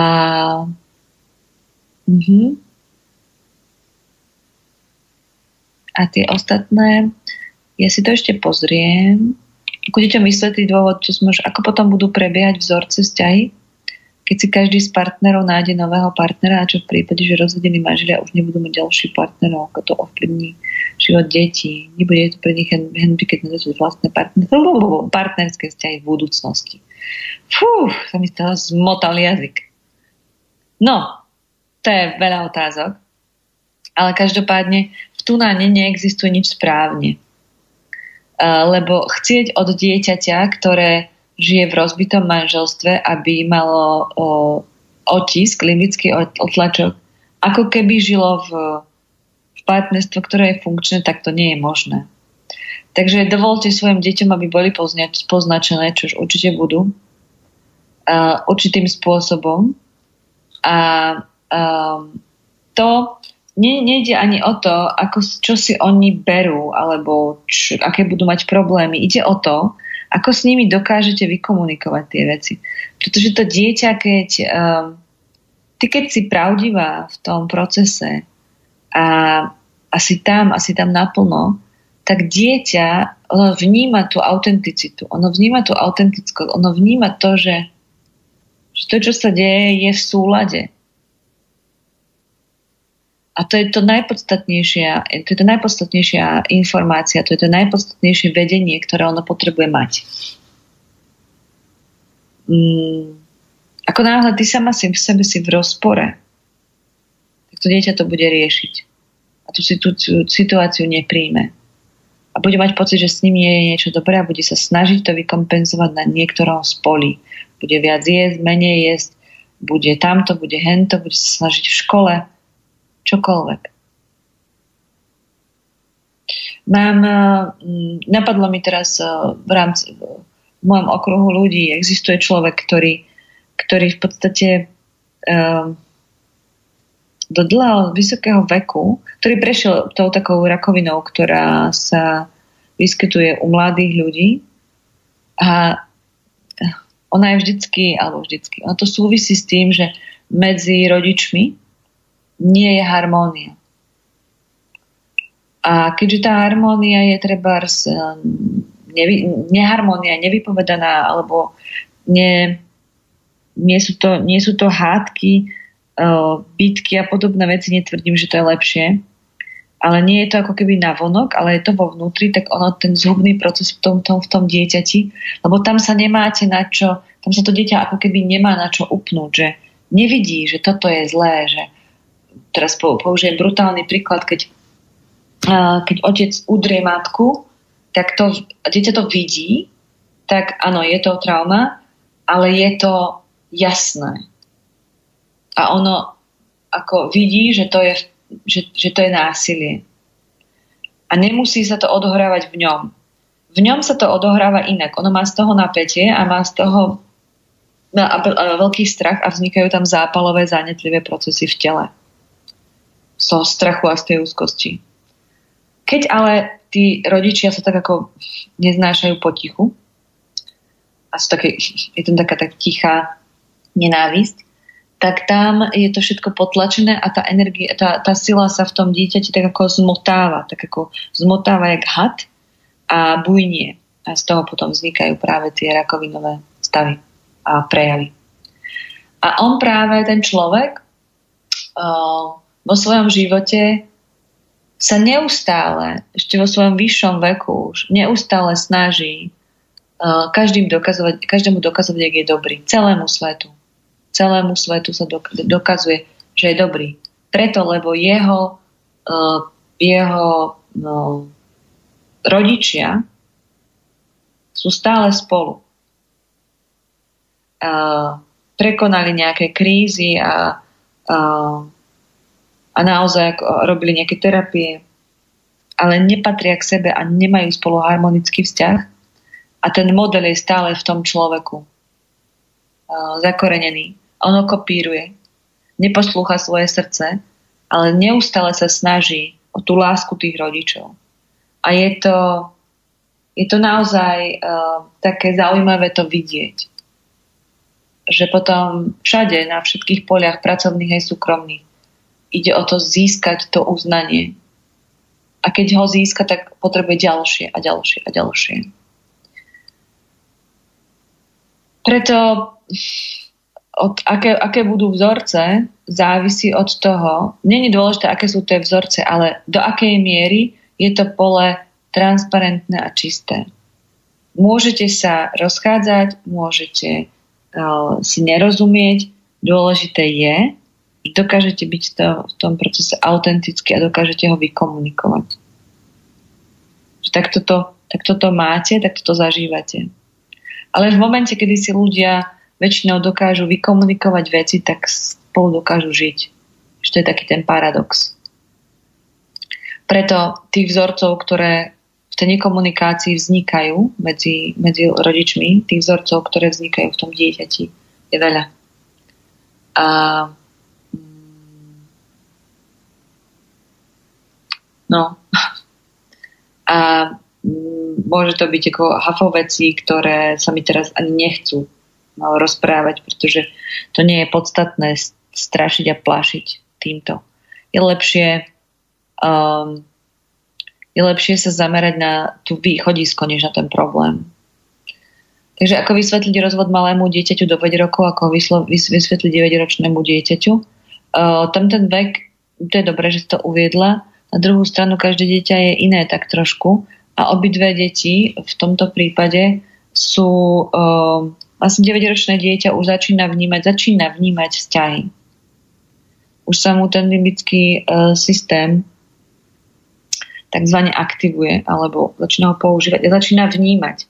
uh-huh. A tie ostatné, ja si to ešte pozriem. Ako deťom vysvetlí dôvod, čo sme, ako potom budú prebiehať vzorce vzťahy, keď si každý z partnerov nájde nového partnera a čo v prípade, že rozvedení manželia už nebudú mať ďalší partnerov, ako to ovplyvní život detí. Nebude to pre nich handicap na vlastné partner, partnerské vzťahy v budúcnosti. Fú, sa mi z zmotal jazyk. No, to je veľa otázok. Ale každopádne v tunáne neexistuje nič správne. Lebo chcieť od dieťaťa, ktoré žije v rozbitom manželstve, aby malo otisk, limbický otlačok, ako keby žilo v, v partnerstve, ktoré je funkčné, tak to nie je možné. Takže dovolte svojim deťom, aby boli poznačené, čo už určite budú, uh, určitým spôsobom. A um, to nie, nejde ani o to, ako, čo si oni berú, alebo čo, aké budú mať problémy. Ide o to, ako s nimi dokážete vykomunikovať tie veci. Pretože to dieťa, keď um, ty keď si pravdivá v tom procese a asi tam, asi tam naplno, tak dieťa, ono vníma tú autenticitu, ono vníma tú autentickosť, ono vníma to, že, že to, čo sa deje, je v súlade. A to je to najpodstatnejšia, to je to najpodstatnejšia informácia, to je to najpodstatnejšie vedenie, ktoré ono potrebuje mať. Mm, ako náhle ty sama si v sebe si v rozpore, tak to dieťa to bude riešiť. A tú situáciu nepríjme a bude mať pocit, že s ním je niečo dobré a bude sa snažiť to vykompenzovať na niektorom z polí. Bude viac jesť, menej jesť, bude tamto, bude hento, bude sa snažiť v škole, čokoľvek. Mám, mm, napadlo mi teraz eh, v rámci v mojom okruhu ľudí, existuje človek, ktorý, ktorý v podstate um, do dlhého vysokého veku, ktorý prešiel tou takou rakovinou, ktorá sa vyskytuje u mladých ľudí a ona je vždycky, alebo vždycky, ona to súvisí s tým, že medzi rodičmi nie je harmónia. A keďže tá harmónia je treba nevy, neharmónia, nevypovedaná, alebo nie, nie, sú to, nie sú to hádky, bitky a podobné veci, netvrdím, že to je lepšie, ale nie je to ako keby navonok, ale je to vo vnútri, tak ono, ten zhubný proces v tom, tom, v tom dieťati, lebo tam sa nemáte na čo, tam sa to dieťa ako keby nemá na čo upnúť, že nevidí, že toto je zlé, že teraz použijem brutálny príklad, keď, keď otec udrie matku, tak to, dieťa to vidí, tak áno, je to trauma, ale je to jasné a ono ako vidí, že to je, že, že to je násilie. A nemusí sa to odohrávať v ňom. V ňom sa to odohráva inak. Ono má z toho napätie a má z toho veľký strach a vznikajú tam zápalové, zanetlivé procesy v tele. Z strachu a z tej úzkosti. Keď ale tí rodičia sa tak ako neznášajú potichu a sú také, je tam taká tak tichá nenávisť, tak tam je to všetko potlačené a tá energia, tá, tá sila sa v tom dieťati tak ako zmotáva, tak ako zmotáva jak had a bujnie. A z toho potom vznikajú práve tie rakovinové stavy a prejavy. A on práve, ten človek, uh, vo svojom živote sa neustále, ešte vo svojom vyššom veku už, neustále snaží uh, každým dokazovať, každému dokazovať, jak je dobrý. Celému svetu celému svetu sa dokazuje, že je dobrý. Preto, lebo jeho, uh, jeho no, rodičia sú stále spolu. Prekonali nejaké krízy a, uh, a naozaj robili nejaké terapie, ale nepatria k sebe a nemajú spolu harmonický vzťah. A ten model je stále v tom človeku uh, zakorenený ono kopíruje. Neposlúcha svoje srdce, ale neustále sa snaží o tú lásku tých rodičov. A je to, je to naozaj uh, také zaujímavé to vidieť. Že potom všade, na všetkých poliach pracovných aj súkromných, ide o to získať to uznanie. A keď ho získa, tak potrebuje ďalšie a ďalšie a ďalšie. Preto od, aké, aké budú vzorce, závisí od toho, není dôležité, aké sú tie vzorce, ale do akej miery je to pole transparentné a čisté. Môžete sa rozchádzať, môžete uh, si nerozumieť, dôležité je, dokážete byť to, v tom procese autenticky a dokážete ho vykomunikovať. Že tak toto, tak toto máte, tak toto zažívate. Ale v momente, kedy si ľudia väčšinou dokážu vykomunikovať veci, tak spolu dokážu žiť. To je taký ten paradox. Preto tých vzorcov, ktoré v tej nekomunikácii vznikajú medzi, medzi rodičmi, tých vzorcov, ktoré vznikajú v tom dieťati, je veľa. A No. A mm, môže to byť ako hafo veci, ktoré sa mi teraz ani nechcú no, rozprávať, pretože to nie je podstatné strašiť a plašiť týmto. Je lepšie um, je lepšie sa zamerať na tú východisko, než na ten problém. Takže ako vysvetliť rozvod malému dieťaťu do 5 rokov, ako vysvetliť 9-ročnému dieťaťu. Uh, tam ten vek, to je dobré, že si to uviedla, na druhú stranu každé dieťa je iné tak trošku a obidve deti v tomto prípade sú uh, vlastne 9-ročné dieťa už začína vnímať, začína vnímať vzťahy. Už sa mu ten limbický uh, systém takzvané aktivuje alebo začína ho používať a začína vnímať,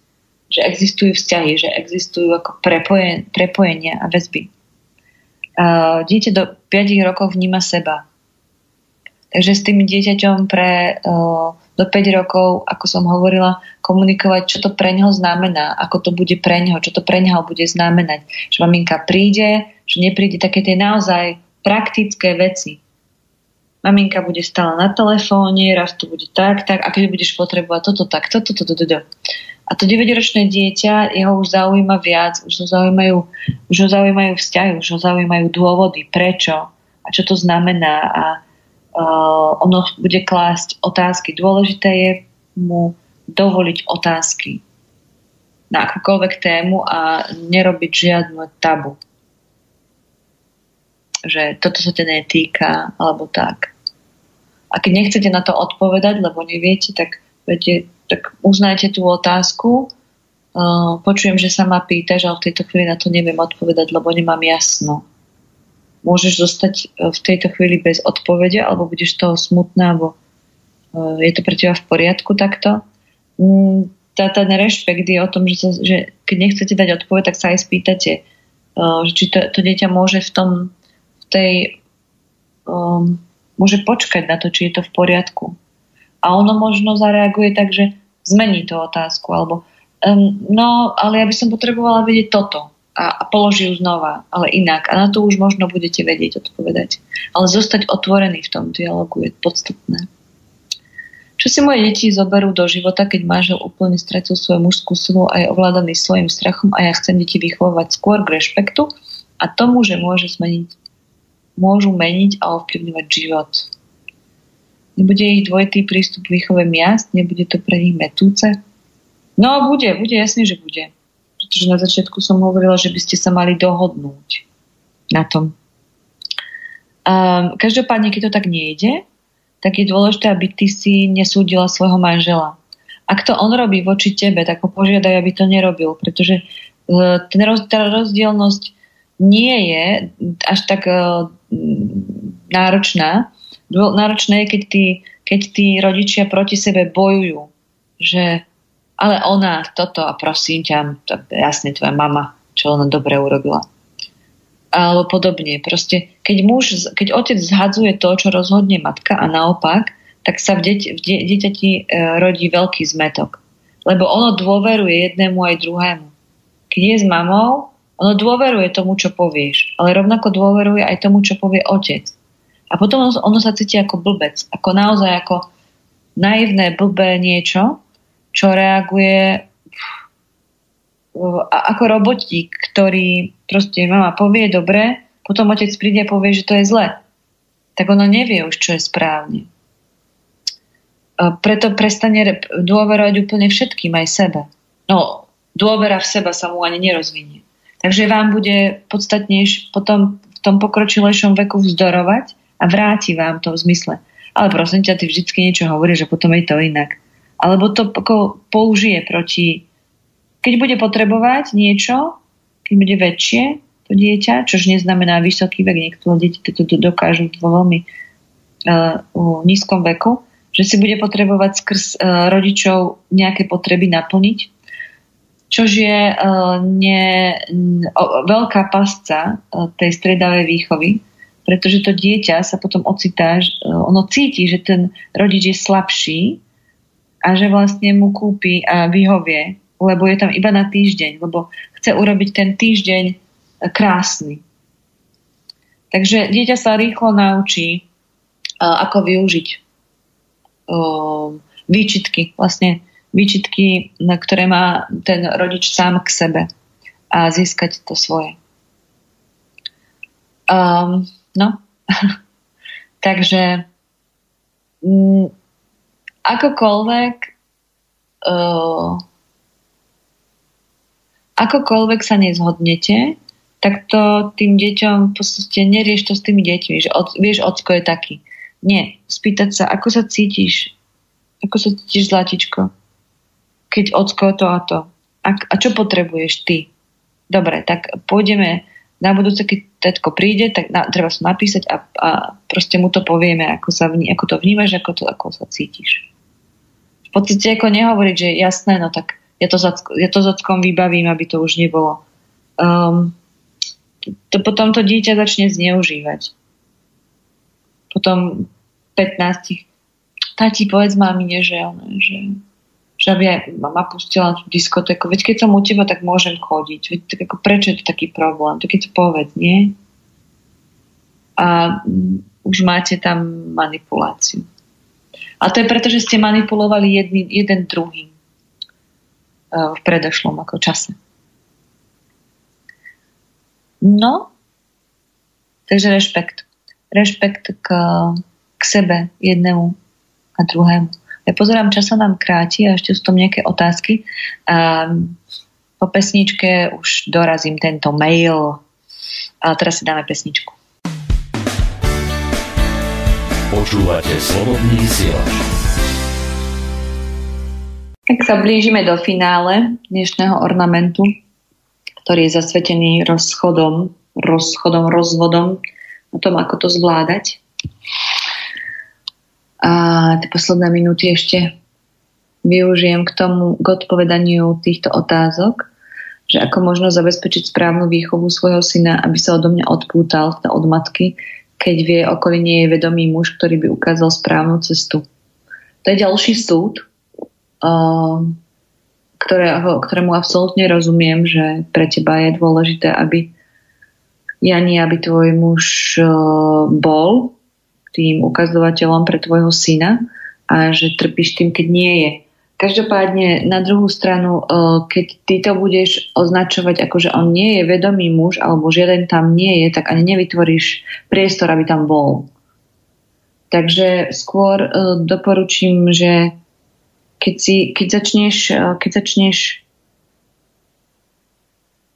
že existujú vzťahy, že existujú ako prepojen, prepojenia a väzby. Uh, dieťa do 5 rokov vníma seba, Takže s tým dieťaťom pre do 5 rokov, ako som hovorila, komunikovať, čo to pre neho znamená, ako to bude pre neho, čo to pre neho bude znamenať. Že maminka príde, že nepríde také tie naozaj praktické veci. Maminka bude stále na telefóne, raz to bude tak, tak, a keď budeš potrebovať toto, tak, toto, toto, toto. A to 9-ročné dieťa, jeho už zaujíma viac, už ho zaujímajú, už ho zaujímajú vzťahy, už ho zaujímajú dôvody, prečo a čo to znamená a ono bude klásť otázky. Dôležité je mu dovoliť otázky na akúkoľvek tému a nerobiť žiadnu tabu. Že toto sa ťa netýka, alebo tak. A keď nechcete na to odpovedať, lebo neviete, tak, viete, tak uznajte tú otázku. Uh, počujem, že sa ma pýtaš, ale v tejto chvíli na to neviem odpovedať, lebo nemám jasno môžeš zostať e, v tejto chvíli bez odpovede alebo budeš toho smutná, alebo e, je to pre teba v poriadku takto. Mm, tá, ten rešpekt je o tom, že, sa, že keď nechcete dať odpoveď, tak sa aj spýtate, e, či to, to dieťa môže v tom v tej um, môže počkať na to, či je to v poriadku. A ono možno zareaguje tak, že zmení tú otázku, alebo um, no, ale ja by som potrebovala vedieť toto a, a položí ju znova, ale inak. A na to už možno budete vedieť odpovedať. Ale zostať otvorený v tom dialogu je podstatné. Čo si moje deti zoberú do života, keď manžel úplne stratil svoju mužskú silu a je ovládaný svojim strachom a ja chcem deti vychovávať skôr k rešpektu a tomu, že môže zmeniť, môžu meniť a ovplyvňovať život. Nebude ich dvojitý prístup k výchove miast, nebude to pre nich metúce? No, bude, bude, jasne, že bude pretože na začiatku som hovorila, že by ste sa mali dohodnúť na tom. Um, každopádne, keď to tak nejde, tak je dôležité, aby ty si nesúdila svojho manžela. Ak to on robí voči tebe, tak ho požiadaj, aby to nerobil, pretože uh, ten roz, tá rozdielnosť nie je až tak uh, náročná. Náročné je, keď tí, keď tí rodičia proti sebe bojujú, že ale ona toto a prosím ťa, to jasne tvoja mama, čo ona dobre urobila. Alebo podobne. Proste, keď, muž, keď otec zhadzuje to, čo rozhodne matka a naopak, tak sa v, deť, v de, dieťati e, rodí veľký zmetok. Lebo ono dôveruje jednému aj druhému. Keď je s mamou, ono dôveruje tomu, čo povieš, ale rovnako dôveruje aj tomu, čo povie otec. A potom ono, ono sa cíti ako blbec, ako naozaj ako naivné, blbé niečo, čo reaguje ako robotík, ktorý proste mama povie dobre, potom otec príde a povie, že to je zle. Tak ono nevie už, čo je správne. Preto prestane dôverovať úplne všetkým, aj sebe. No, dôvera v seba sa mu ani nerozvinie. Takže vám bude podstatnejšie potom v tom pokročilejšom veku vzdorovať a vráti vám to v zmysle. Ale prosím ťa, ty vždycky niečo hovoríš, že potom je to inak alebo to ako použije proti, keď bude potrebovať niečo, keď bude väčšie, to dieťa, čož neznamená vysoký vek. Niektoré deti to dokážu vo veľmi uh, nízkom veku, že si bude potrebovať skrz uh, rodičov nejaké potreby naplniť, čož je uh, nie, uh, veľká pasca uh, tej stredavej výchovy, pretože to dieťa sa potom ocitá, uh, ono cíti, že ten rodič je slabší a že vlastne mu kúpi a vyhovie, lebo je tam iba na týždeň, lebo chce urobiť ten týždeň krásny. Takže dieťa sa rýchlo naučí, ako využiť výčitky, vlastne výčitky, ktoré má ten rodič sám k sebe a získať to svoje. Um, no, takže mm, akokoľvek uh, akokoľvek sa nezhodnete, tak to tým deťom v podstate nerieš to s tými deťmi, že od, vieš, ocko je taký. Nie, spýtať sa, ako sa cítiš, ako sa cítiš zlatičko, keď ocko to a to. A, a čo potrebuješ ty? Dobre, tak pôjdeme na budúce, keď tetko príde, tak na, treba sa napísať a, a proste mu to povieme, ako, sa ako to vnímaš, ako, to, ako sa cítiš. Podstate ako nehovoriť, že jasné, no tak ja to, ja to s ockom vybavím, aby to už nebolo. Um, to potom to dieťa začne zneužívať. Potom 15 tati povedz mamine, že, že, že aby aj mama pustila tú diskotéku. Veď keď som u teba, tak môžem chodiť. Veď tak ako, prečo je to taký problém? Tak keď to povedz, nie? A už máte tam manipuláciu. A to je preto, že ste manipulovali jedný, jeden druhým uh, v predošlom ako čase. No, takže rešpekt. Rešpekt k, k sebe, jednému a druhému. Ja pozerám, čas sa nám kráti a ešte sú tam nejaké otázky. A po pesničke už dorazím tento mail. A teraz si dáme pesničku. Počúvate Slobodný vysielač. Tak sa blížime do finále dnešného ornamentu ktorý je zasvetený rozchodom, rozchodom, rozvodom, o tom, ako to zvládať. A tie posledné minúty ešte využijem k tomu, k odpovedaniu týchto otázok, že ako možno zabezpečiť správnu výchovu svojho syna, aby sa odo mňa odpútal od matky, keď vie, okolí nie je vedomý muž, ktorý by ukázal správnu cestu. To je ďalší súd, ktorého, ktorému absolútne rozumiem, že pre teba je dôležité, aby Jani, aby tvoj muž e, bol tým ukazovateľom pre tvojho syna a že trpíš tým, keď nie je. Každopádne na druhú stranu, e, keď ty to budeš označovať ako, že on nie je vedomý muž alebo žiaden tam nie je, tak ani nevytvoríš priestor, aby tam bol. Takže skôr e, doporučím, že keď, si, keď, začneš, eh, keď začneš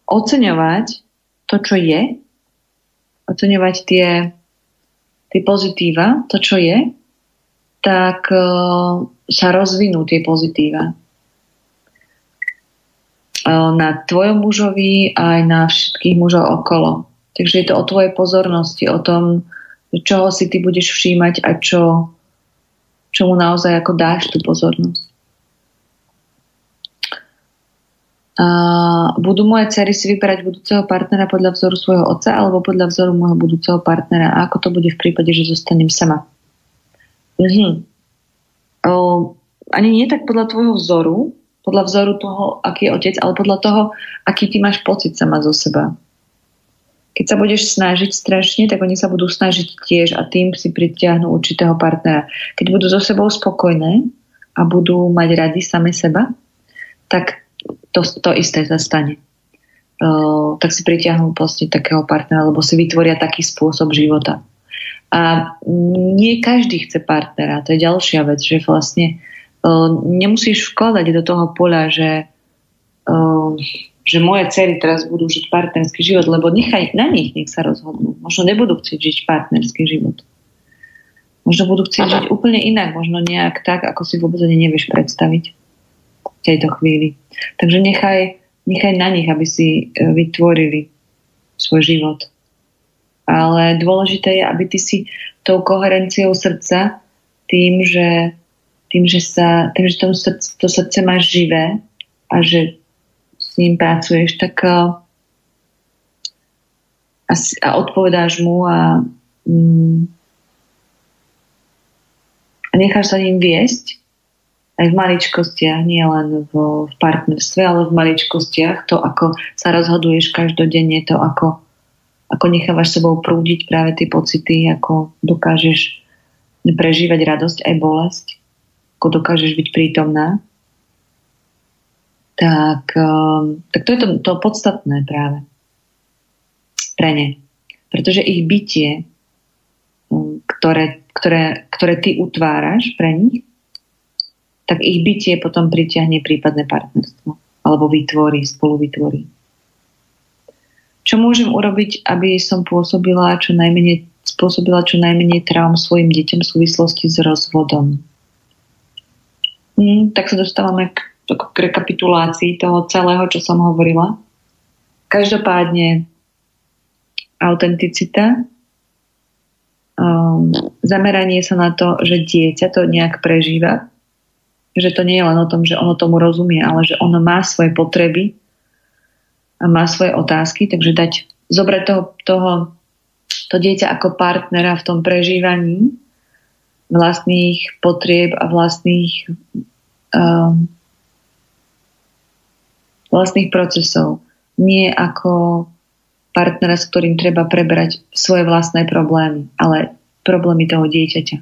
oceňovať to, čo je, oceňovať tie, tie pozitíva, to, čo je, tak sa rozvinú tie pozitíva. Uh, na tvojom mužovi aj na všetkých mužov okolo. Takže je to o tvojej pozornosti, o tom, čoho si ty budeš všímať a čo, čomu naozaj ako dáš tú pozornosť. Uh, budú moje cery si vyberať budúceho partnera podľa vzoru svojho otca alebo podľa vzoru môjho budúceho partnera a ako to bude v prípade, že zostanem sama. Uh-huh. Ani nie tak podľa tvojho vzoru, podľa vzoru toho, aký je otec, ale podľa toho, aký ty máš pocit sama zo seba. Keď sa budeš snažiť strašne, tak oni sa budú snažiť tiež a tým si pritiahnu určitého partnera. Keď budú so sebou spokojné a budú mať radi same seba, tak to, to isté sa stane. Uh, tak si pritiahnu proste takého partnera, lebo si vytvoria taký spôsob života. A nie každý chce partnera, to je ďalšia vec, že vlastne uh, nemusíš vkladať do toho poľa, že, uh, že moje cery teraz budú žiť partnerský život, lebo nechaj na nich, nech sa rozhodnú. Možno nebudú chcieť žiť partnerský život. Možno budú chcieť žiť úplne inak, možno nejak tak, ako si vôbec ani nevieš predstaviť tejto chvíli. Takže nechaj, nechaj na nich, aby si e, vytvorili svoj život. Ale dôležité je, aby ty si tou koherenciou srdca, tým, že, tým, že, sa, tým, že to, srdce, to srdce máš živé a že s ním pracuješ, tak uh, a, a odpovedáš mu a, mm, a necháš sa ním viesť. Aj v maličkostiach, nie len v, v partnerstve, ale v maličkostiach, to ako sa rozhoduješ každodenne, to ako, ako nechávaš sebou prúdiť práve tie pocity, ako dokážeš prežívať radosť aj bolesť, ako dokážeš byť prítomná, tak, um, tak to je to, to podstatné práve pre ne. Pretože ich bytie, um, ktoré, ktoré, ktoré ty utváraš pre nich, tak ich bytie potom pritiahne prípadné partnerstvo. Alebo vytvorí, spolu vytvorí. Čo môžem urobiť, aby som pôsobila čo najmenej, spôsobila čo najmenej traum svojim deťom v súvislosti s rozvodom? Hm, tak sa dostávame k, k rekapitulácii toho celého, čo som hovorila. Každopádne autenticita, um, zameranie sa na to, že dieťa to nejak prežíva, že to nie je len o tom, že ono tomu rozumie, ale že ono má svoje potreby a má svoje otázky, takže dať, zobrať toho, toho to dieťa ako partnera v tom prežívaní vlastných potrieb a vlastných um, vlastných procesov. Nie ako partnera, s ktorým treba prebrať svoje vlastné problémy, ale problémy toho dieťaťa.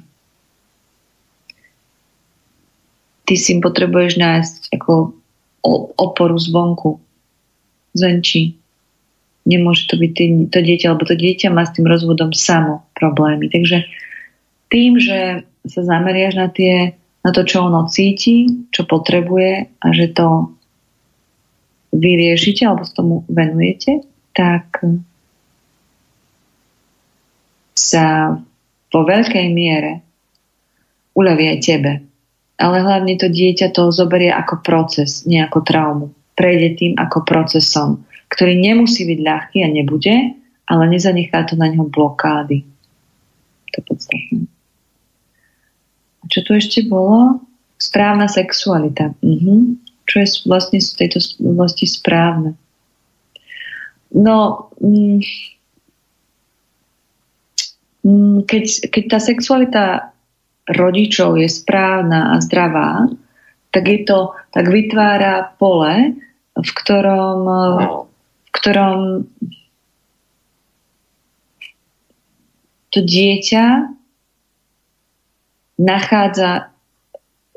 Ty si potrebuješ nájsť ako oporu zvonku, zvenčí. Nemôže to byť to dieťa, lebo to dieťa má s tým rozvodom samo problémy. Takže tým, že sa zameriaš na, tie, na to, čo ono cíti, čo potrebuje a že to vyriešite alebo sa tomu venujete, tak sa vo veľkej miere uľaví aj tebe. Ale hlavne to dieťa to zoberie ako proces, nie ako traumu. Prejde tým ako procesom, ktorý nemusí byť ľahký a nebude, ale nezanechá to na ňo blokády. To je podstatné. A čo tu ešte bolo? Správna sexualita. Mhm. Čo je vlastne v tejto oblasti správne? No, mm, mm, keď, keď tá sexualita rodičov je správna a zdravá, tak, je to, tak vytvára pole, v ktorom, v ktorom to dieťa nachádza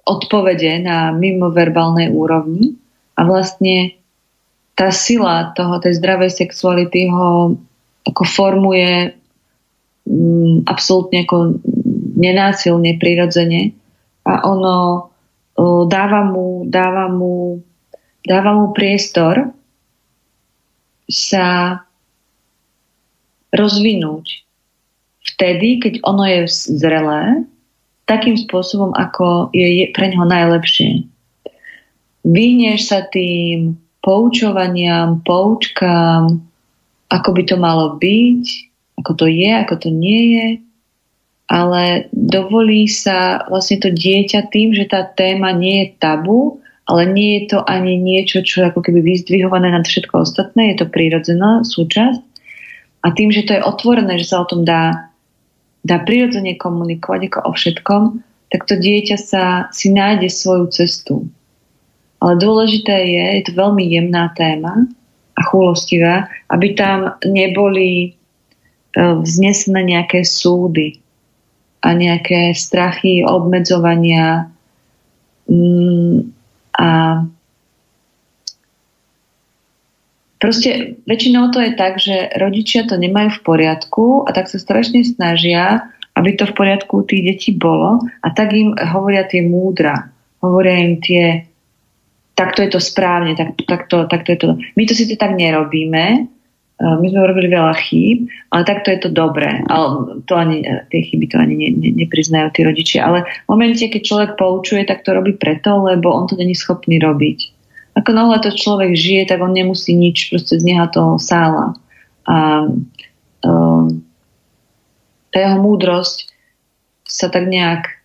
odpovede na mimoverbálnej úrovni a vlastne tá sila toho, tej zdravej sexuality ho ako formuje um, absolútne ako nenásilne, prirodzene. A ono uh, dáva, mu, dáva, mu, dáva mu priestor sa rozvinúť vtedy, keď ono je zrelé, takým spôsobom, ako je pre neho najlepšie. Vyhneš sa tým poučovaniam, poučkám, ako by to malo byť, ako to je, ako to nie je, ale dovolí sa vlastne to dieťa tým, že tá téma nie je tabu, ale nie je to ani niečo, čo je ako keby vyzdvihované nad všetko ostatné, je to prírodzená súčasť. A tým, že to je otvorené, že sa o tom dá, dá prirodzene komunikovať ako o všetkom, tak to dieťa sa si nájde svoju cestu. Ale dôležité je, je to veľmi jemná téma a chúlostivá, aby tam neboli e, vznesené nejaké súdy a nejaké strachy, obmedzovania mm, a proste väčšinou to je tak, že rodičia to nemajú v poriadku a tak sa strašne snažia, aby to v poriadku tých detí bolo a tak im hovoria tie múdra, hovoria im tie takto je to správne, tak, takto, takto je to. My to síce tak nerobíme, my sme urobili veľa chýb, ale takto je to dobré. Ale to ani, e, tie chyby to ani ne, ne, nepriznajú tí rodičia. Ale v momente, keď človek poučuje, tak to robí preto, lebo on to není schopný robiť. Ako náhle to človek žije, tak on nemusí nič, proste z neho to sála. A uh, tá jeho múdrosť sa tak nejak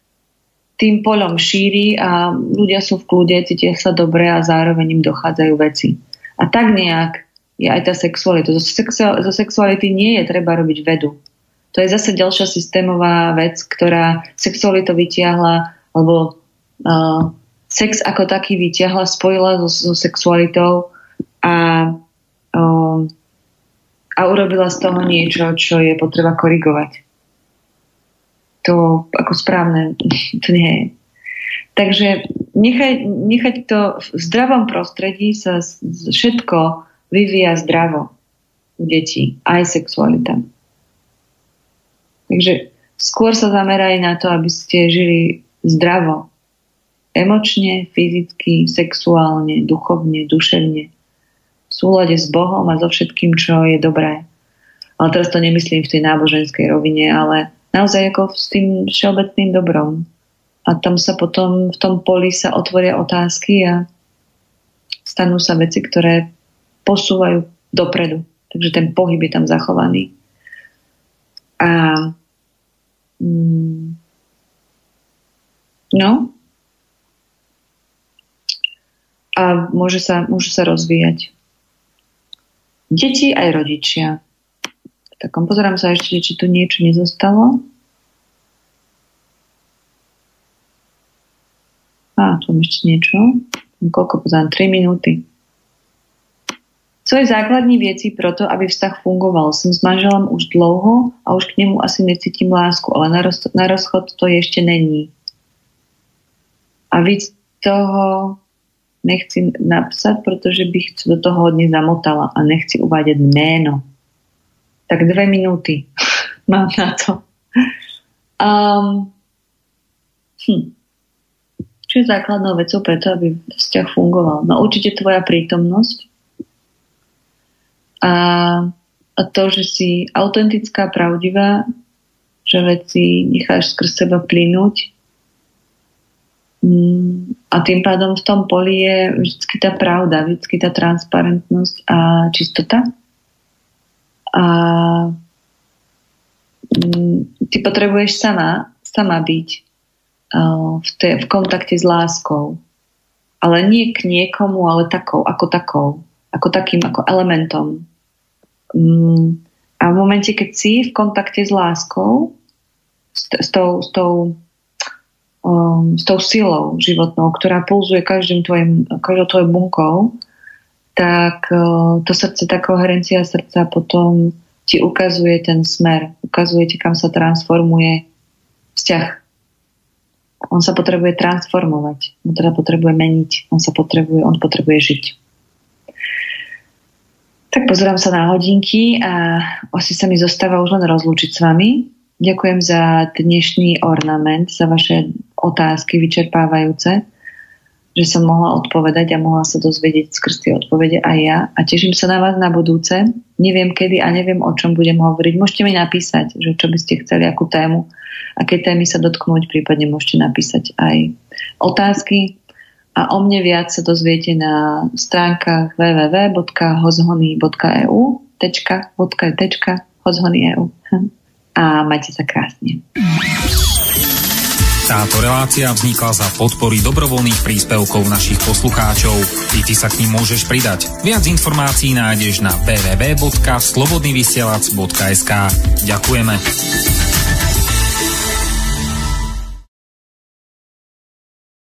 tým poľom šíri a ľudia sú v kľude, cítia sa dobre a zároveň im dochádzajú veci. A tak nejak je aj tá sexualita. Zo, sexu- zo sexuality nie je treba robiť vedu. To je zase ďalšia systémová vec, ktorá sexualitu vytiahla, alebo uh, sex ako taký vytiahla, spojila so, so sexualitou a, uh, a urobila z toho niečo, čo je potreba korigovať to ako správne to nie je. Takže nechaj, nechať to v zdravom prostredí sa všetko vyvíja zdravo u detí, aj sexualita. Takže skôr sa zameraj na to, aby ste žili zdravo. Emočne, fyzicky, sexuálne, duchovne, duševne. V súlade s Bohom a so všetkým, čo je dobré. Ale teraz to nemyslím v tej náboženskej rovine, ale naozaj ako s tým všeobecným dobrom. A tam sa potom v tom poli sa otvoria otázky a stanú sa veci, ktoré posúvajú dopredu. Takže ten pohyb je tam zachovaný. A mm, no a môže sa, môže sa rozvíjať. Deti aj rodičia takom. Pozerám sa ešte, či tu niečo nezostalo. A, tu ešte niečo. Koľko pozerám? 3 minúty. Co je základní věcí pro to, aby vztah fungoval? Jsem s manželem už dlouho a už k němu asi necítím lásku, ale na, roz, na rozchod to ještě není. A víc toho nechci napsat, protože bych do toho hodně zamotala a nechci uvádět jméno tak dve minúty mám na to. Um, hm. Čo je základnou vecou preto, aby vzťah fungoval? No určite tvoja prítomnosť a, to, že si autentická, pravdivá, že veci necháš skrz seba plynúť mm, a tým pádom v tom poli je vždy tá pravda, vždy tá transparentnosť a čistota a mm, ty potrebuješ sama, sama byť v, te, v kontakte s láskou. Ale nie k niekomu, ale takou, ako takou. Ako takým, ako elementom. Mm, a v momente, keď si v kontakte s láskou, s, s, tou, s, tou, um, s tou silou životnou, ktorá pulzuje každým tvojim, každou tvojou bunkou, tak to srdce, tá koherencia srdca potom ti ukazuje ten smer, ukazuje ti, kam sa transformuje vzťah. On sa potrebuje transformovať, on teda potrebuje meniť, on sa potrebuje, on potrebuje žiť. Tak pozerám sa na hodinky a asi sa mi zostáva už len rozlúčiť s vami. Ďakujem za dnešný ornament, za vaše otázky vyčerpávajúce že som mohla odpovedať a mohla sa dozvedieť skrz tie odpovede aj ja. A teším sa na vás na budúce. Neviem kedy a neviem o čom budem hovoriť. Môžete mi napísať, že čo by ste chceli, akú tému, aké témy sa dotknúť, prípadne môžete napísať aj otázky. A o mne viac sa dozviete na stránkach www.hozhony.eu .eu a majte sa krásne. Táto relácia vznikla za podpory dobrovoľných príspevkov našich poslucháčov. I ty sa k ním môžeš pridať. Viac informácií nájdeš na www.slobodnyvysielac.sk Ďakujeme.